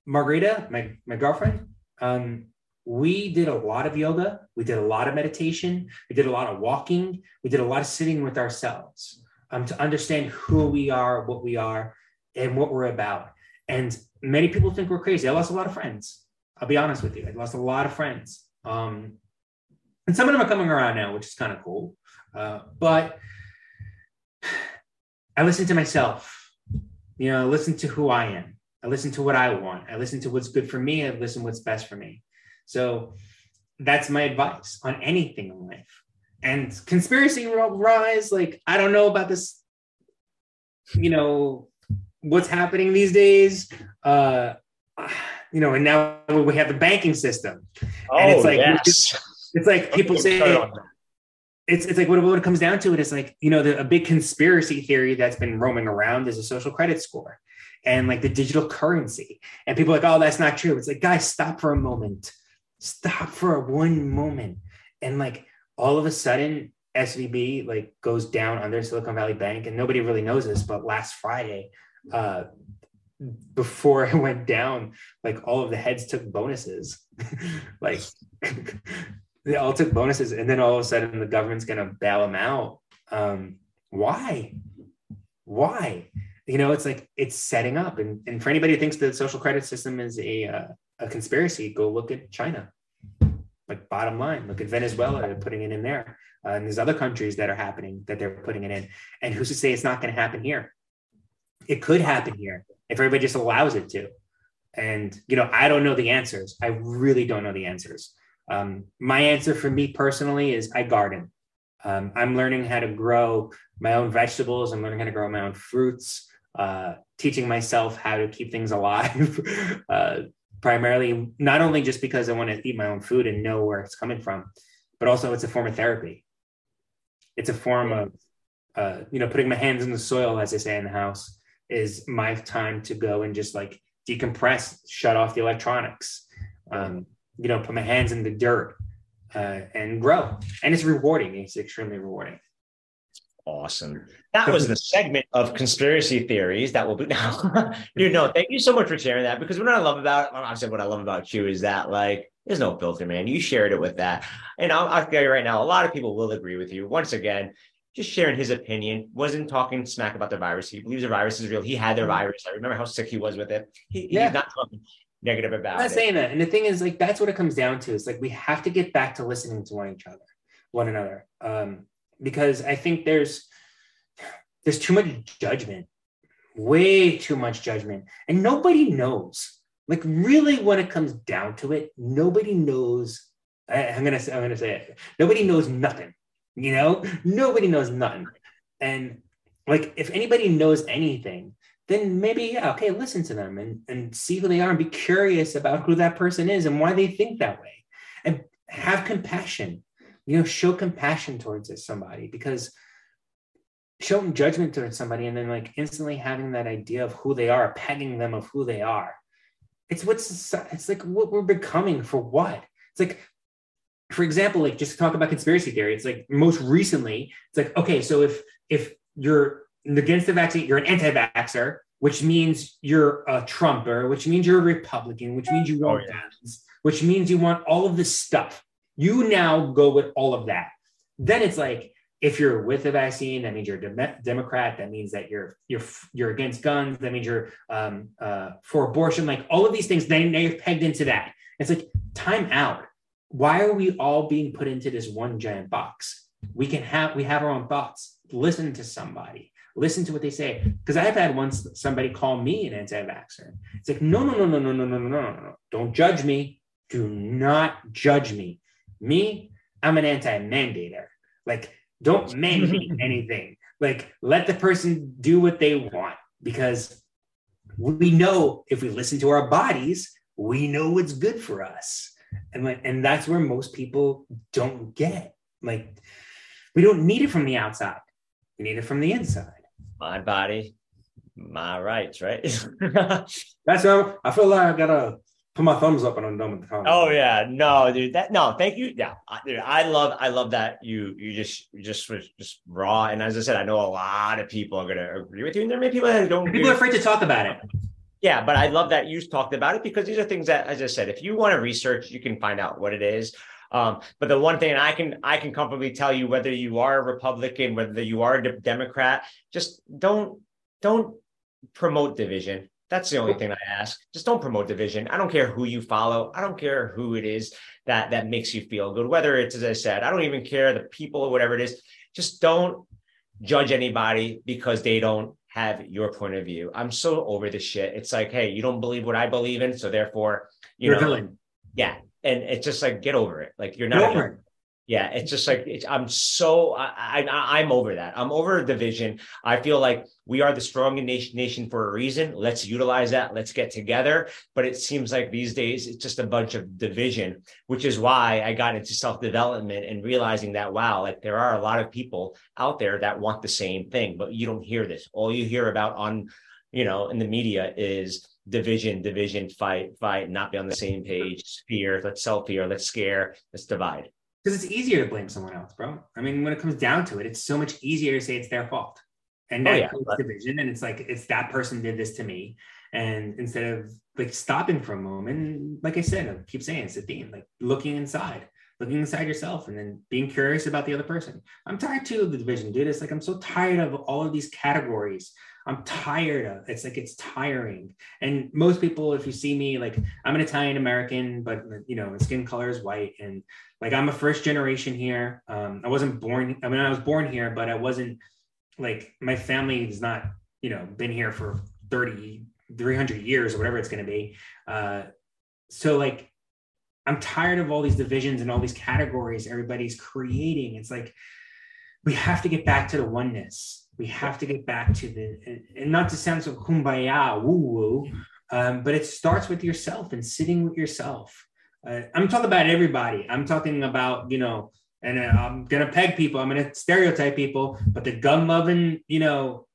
Margarita, my, my girlfriend, um, we did a lot of yoga. We did a lot of meditation. We did a lot of walking. We did a lot of sitting with ourselves um, to understand who we are, what we are, and what we're about. And many people think we're crazy. I lost a lot of friends. I'll be honest with you. I lost a lot of friends. Um, and some of them are coming around now, which is kind of cool. Uh, but I listen to myself, you know, I listen to who I am. I listen to what I want. I listen to what's good for me. I listen what's best for me. So that's my advice on anything in life. And conspiracy rise, like I don't know about this, you know, what's happening these days. Uh, you know, and now we have the banking system, oh, and it's like yes. it's, it's, like people say it's it's like what, what it comes down to it is like you know the, a big conspiracy theory that's been roaming around is a social credit score and like the digital currency. And people like, oh, that's not true. It's like, guys, stop for a moment. Stop for a one moment. And like all of a sudden, SVB like goes down under Silicon Valley Bank, and nobody really knows this, but last Friday, uh, before it went down, like all of the heads took bonuses. like all took bonuses, and then all of a sudden the government's gonna bail them out. Um, why? Why? you know, it's like it's setting up. And, and for anybody who thinks the social credit system is a, uh, a conspiracy, go look at China. Like bottom line, look at Venezuela, they're putting it in there. Uh, and there's other countries that are happening that they're putting it in. And who's to say it's not going to happen here? It could happen here if everybody just allows it to. And, you know, I don't know the answers. I really don't know the answers. Um, my answer for me personally is I garden. Um, I'm learning how to grow my own vegetables. I'm learning how to grow my own fruits uh, teaching myself how to keep things alive. uh, primarily, not only just because I want to eat my own food and know where it's coming from, but also it's a form of therapy. It's a form of, uh, you know, putting my hands in the soil, as they say in the house, is my time to go and just like decompress, shut off the electronics, um, you know, put my hands in the dirt uh, and grow. And it's rewarding. It's extremely rewarding. Awesome. That was the segment of conspiracy theories that will be now. Dude, no, thank you so much for sharing that because what I love about I said what I love about you is that like there's no filter, man. You shared it with that. And I'll, I'll tell you right now, a lot of people will agree with you. Once again, just sharing his opinion, wasn't talking smack about the virus. He believes the virus is real. He had the mm-hmm. virus. I remember how sick he was with it. He, yeah. He's not talking negative about I'm not it. saying that. And the thing is, like, that's what it comes down to. It's like we have to get back to listening to one each other, one another. Um, because I think there's there's too much judgment, way too much judgment, and nobody knows. Like really, when it comes down to it, nobody knows. I, I'm gonna say, I'm gonna say it. Nobody knows nothing. You know, nobody knows nothing. And like, if anybody knows anything, then maybe yeah, okay, listen to them and and see who they are and be curious about who that person is and why they think that way, and have compassion. You know, show compassion towards this somebody because showing judgment towards somebody and then like instantly having that idea of who they are, pegging them of who they are. It's what's it's like what we're becoming for what? It's like, for example, like just to talk about conspiracy theory, it's like most recently, it's like, okay, so if if you're against the vaccine, you're an anti-vaxxer, which means you're a Trumper, which means you're a Republican, which means you want oh, yeah. guns, which means you want all of this stuff. You now go with all of that. Then it's like, if you're with the vaccine, that means you're a Democrat. That means that you're you're you're against guns. That means you're um, uh, for abortion. Like all of these things, then you're pegged into that. It's like time out. Why are we all being put into this one giant box? We can have we have our own thoughts. Listen to somebody. Listen to what they say. Because I've had once somebody call me an anti-vaxxer. It's like no no no no no no no no no no. No. Don't judge me. Do not judge me. Me, I'm an anti-mandator. Like don't mandate anything. Like let the person do what they want because we know if we listen to our bodies, we know what's good for us. And like, and that's where most people don't get. Like we don't need it from the outside. We need it from the inside. My body, my rights, right? that's how I feel like I gotta put my thumbs up and I'm done with the comment. Oh yeah, no, dude. That no, thank you. Yeah, I, dude, I love, I love that you you just you just was just raw. And as I said, I know a lot of people are gonna agree with you, and there may be people that don't. People are afraid to talk about it. Yeah, but I love that you talked about it because these are things that, as I said, if you want to research, you can find out what it is. Um, but the one thing I can I can comfortably tell you, whether you are a Republican, whether you are a Democrat, just don't don't promote division that's the only thing I ask. Just don't promote division. I don't care who you follow. I don't care who it is that that makes you feel good. Whether it's as I said, I don't even care the people or whatever it is. Just don't judge anybody because they don't have your point of view. I'm so over this shit. It's like, hey, you don't believe what I believe in, so therefore, you you're know, villain. Yeah, and it's just like get over it. Like you're not. Yeah, it's just like it's, I'm so I, I I'm over that. I'm over division. I feel like we are the strongest nation nation for a reason. Let's utilize that. Let's get together. But it seems like these days it's just a bunch of division, which is why I got into self development and realizing that wow, like there are a lot of people out there that want the same thing, but you don't hear this. All you hear about on you know in the media is division, division, fight, fight, not be on the same page, fear, let's sell fear, let's scare, let's divide because it's easier to blame someone else, bro. I mean, when it comes down to it, it's so much easier to say it's their fault. And oh, that oh, yeah, but- division, and it's like it's that person did this to me. And instead of like stopping for a moment, like I said, I keep saying it's a theme, like looking inside, looking inside yourself, and then being curious about the other person. I'm tired too of the division, dude. It's like I'm so tired of all of these categories I'm tired of it's like it's tiring. And most people, if you see me, like I'm an Italian American, but you know, skin color is white, and like I'm a first generation here. Um, I wasn't born. I mean, I was born here, but I wasn't like my family is not you know been here for 30 300 years or whatever it's going to be uh, so like i'm tired of all these divisions and all these categories everybody's creating it's like we have to get back to the oneness we have to get back to the and not to sound so kumbaya woo woo um, but it starts with yourself and sitting with yourself. Uh, i'm talking about everybody. I'm talking about you know and uh, i'm gonna peg people. I'm gonna stereotype people but the gun loving you know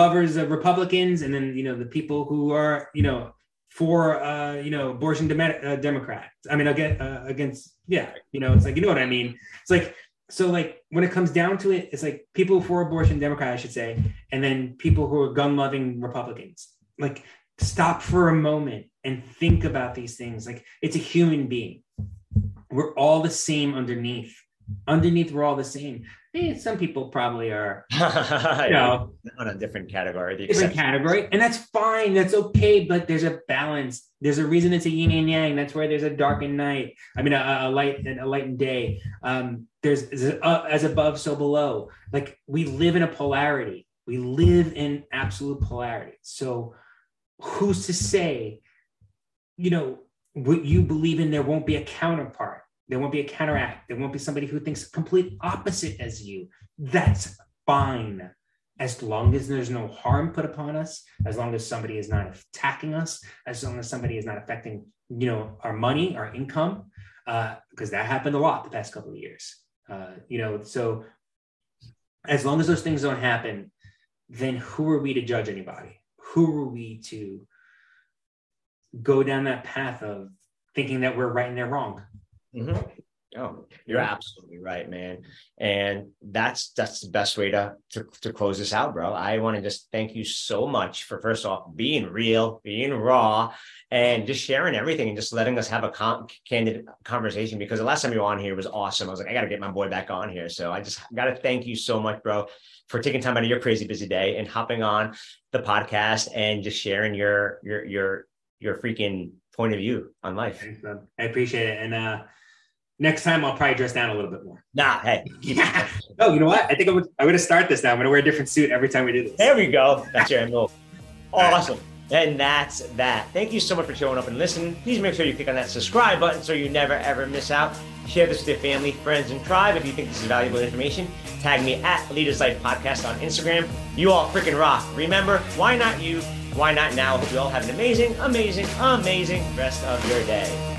lovers of republicans and then you know the people who are you know for uh, you know abortion dem- uh, democrats. I mean against, uh, against yeah you know it's like you know what i mean? It's like so like when it comes down to it, it's like people for abortion Democrat, I should say, and then people who are gun loving Republicans. Like stop for a moment and think about these things. Like it's a human being. We're all the same underneath. Underneath, we're all the same. Hey, some people probably are, you know, on a different category. Different category, and that's fine. That's okay. But there's a balance. There's a reason it's a yin and yang. That's where there's a dark and night. I mean, a, a light and a light and day. Um, there's as above, so below. Like we live in a polarity. We live in absolute polarity. So who's to say, you know, what you believe in, there won't be a counterpart. There won't be a counteract. There won't be somebody who thinks complete opposite as you. That's fine. as long as there's no harm put upon us, as long as somebody is not attacking us, as long as somebody is not affecting, you know, our money, our income, because uh, that happened a lot the past couple of years. Uh, you know, so as long as those things don't happen, then who are we to judge anybody? Who are we to go down that path of thinking that we're right and they're wrong? Mm-hmm. Oh, you're absolutely right, man. And that's that's the best way to to, to close this out, bro. I want to just thank you so much for first off being real, being raw, and just sharing everything and just letting us have a con- candid conversation. Because the last time you were on here was awesome. I was like, I got to get my boy back on here. So I just got to thank you so much, bro, for taking time out of your crazy busy day and hopping on the podcast and just sharing your your your your freaking point of view on life. Thanks, I appreciate it, and. uh Next time, I'll probably dress down a little bit more. Nah, hey. oh, you know what? I think I'm, I'm going to start this now. I'm going to wear a different suit every time we do this. There we go. That's your MO. Awesome. And that's that. Thank you so much for showing up and listening. Please make sure you click on that subscribe button so you never ever miss out. Share this with your family, friends, and tribe if you think this is valuable information. Tag me at Leaders Life Podcast on Instagram. You all freaking rock. Remember, why not you? Why not now? Hope you all have an amazing, amazing, amazing rest of your day.